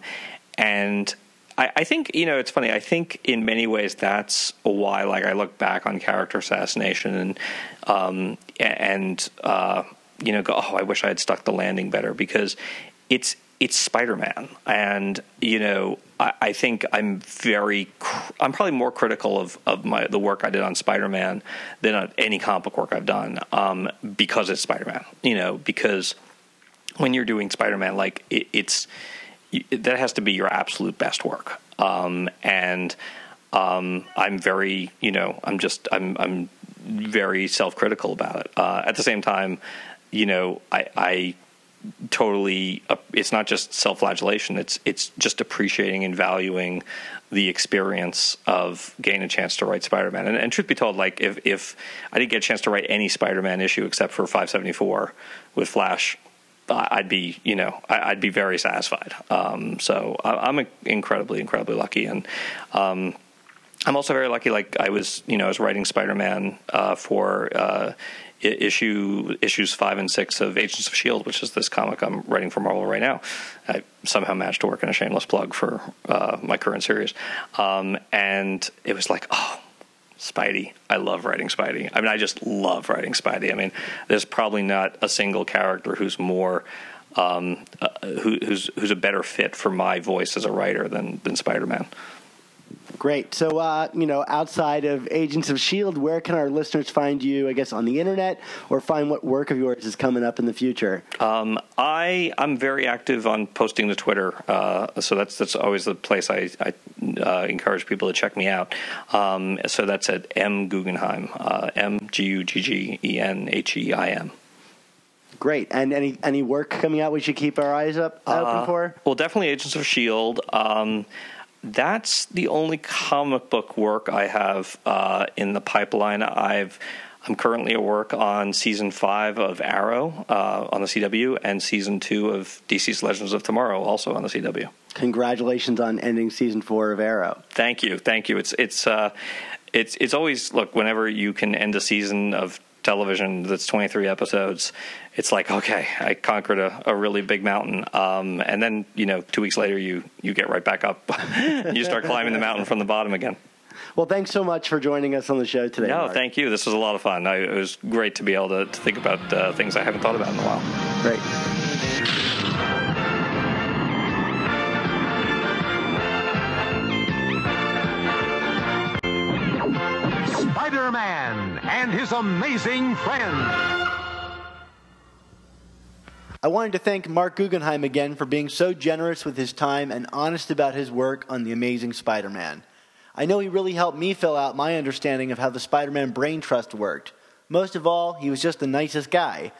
and I, I think you know it's funny. I think in many ways that's why, like, I look back on character assassination and um, and uh, you know go, oh, I wish I had stuck the landing better because it's it's Spider Man, and you know I, I think I'm very cr- I'm probably more critical of of my the work I did on Spider Man than on any comic work I've done um, because it's Spider Man. You know because when you're doing Spider Man, like it, it's that has to be your absolute best work. Um, and um, I'm very, you know, I'm just, I'm, I'm very self critical about it. Uh, at the same time, you know, I, I totally, uh, it's not just self flagellation. It's, it's just appreciating and valuing the experience of getting a chance to write Spider Man. And, and truth be told, like if, if I didn't get a chance to write any Spider Man issue except for 574 with Flash I'd be, you know, I'd be very satisfied. Um, so I'm incredibly, incredibly lucky, and um, I'm also very lucky. Like I was, you know, I was writing Spider-Man uh, for uh, issue issues five and six of Agents of Shield, which is this comic I'm writing for Marvel right now. I somehow managed to work in a shameless plug for uh, my current series, um, and it was like, oh. Spidey. I love writing Spidey. I mean, I just love writing Spidey. I mean, there's probably not a single character who's more um, uh, who, who's who's a better fit for my voice as a writer than than Spider-Man. Great. So, uh, you know, outside of Agents of S.H.I.E.L.D., where can our listeners find you, I guess, on the internet or find what work of yours is coming up in the future? Um, I, I'm very active on posting to Twitter. Uh, so that's that's always the place I, I uh, encourage people to check me out. Um, so that's at M Guggenheim, uh, M G U G G E N H E I M. Great. And any any work coming out we should keep our eyes up open uh, for? Well, definitely Agents of Shield. Um, that's the only comic book work I have uh, in the pipeline. I've I'm currently at work on season five of Arrow uh, on the CW and season two of DC's Legends of Tomorrow, also on the CW. Congratulations on ending season four of Arrow. Thank you, thank you. It's it's uh, it's it's always look whenever you can end a season of television that's 23 episodes, it's like okay, I conquered a, a really big mountain, um, and then you know two weeks later you you get right back up, you start climbing the mountain from the bottom again. Well, thanks so much for joining us on the show today. No, Mark. thank you. This was a lot of fun. I, it was great to be able to, to think about uh, things I haven't thought about in a while. Great. Spider Man and his amazing friends. I wanted to thank Marc Guggenheim again for being so generous with his time and honest about his work on The Amazing Spider Man. I know he really helped me fill out my understanding of how the Spider Man brain trust worked. Most of all, he was just the nicest guy.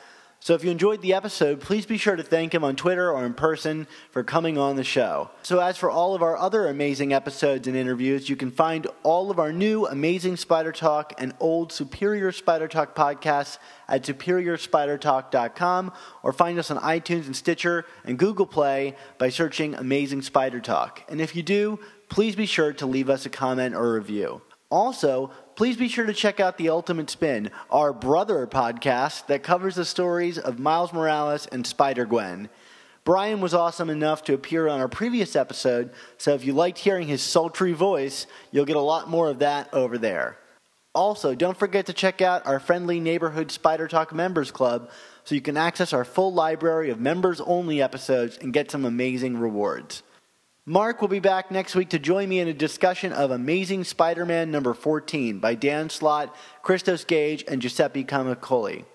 So if you enjoyed the episode, please be sure to thank him on Twitter or in person for coming on the show. So as for all of our other amazing episodes and interviews, you can find all of our new Amazing Spider Talk and old Superior Spider Talk podcasts at superiorspidertalk.com or find us on iTunes and Stitcher and Google Play by searching Amazing Spider Talk. And if you do, please be sure to leave us a comment or review. Also, please be sure to check out The Ultimate Spin, our brother podcast that covers the stories of Miles Morales and Spider Gwen. Brian was awesome enough to appear on our previous episode, so if you liked hearing his sultry voice, you'll get a lot more of that over there. Also, don't forget to check out our friendly neighborhood Spider Talk Members Club so you can access our full library of members only episodes and get some amazing rewards. Mark will be back next week to join me in a discussion of Amazing Spider Man number 14 by Dan Slott, Christos Gage, and Giuseppe Camuncoli.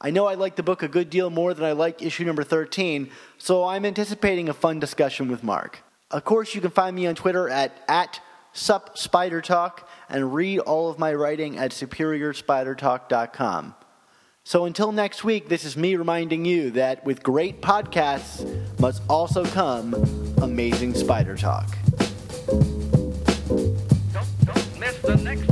I know I like the book a good deal more than I like issue number 13, so I'm anticipating a fun discussion with Mark. Of course, you can find me on Twitter at, at SupSpiderTalk and read all of my writing at SuperiorSpiderTalk.com. So until next week, this is me reminding you that with great podcasts must also come amazing spider talk. Don't, don't miss the next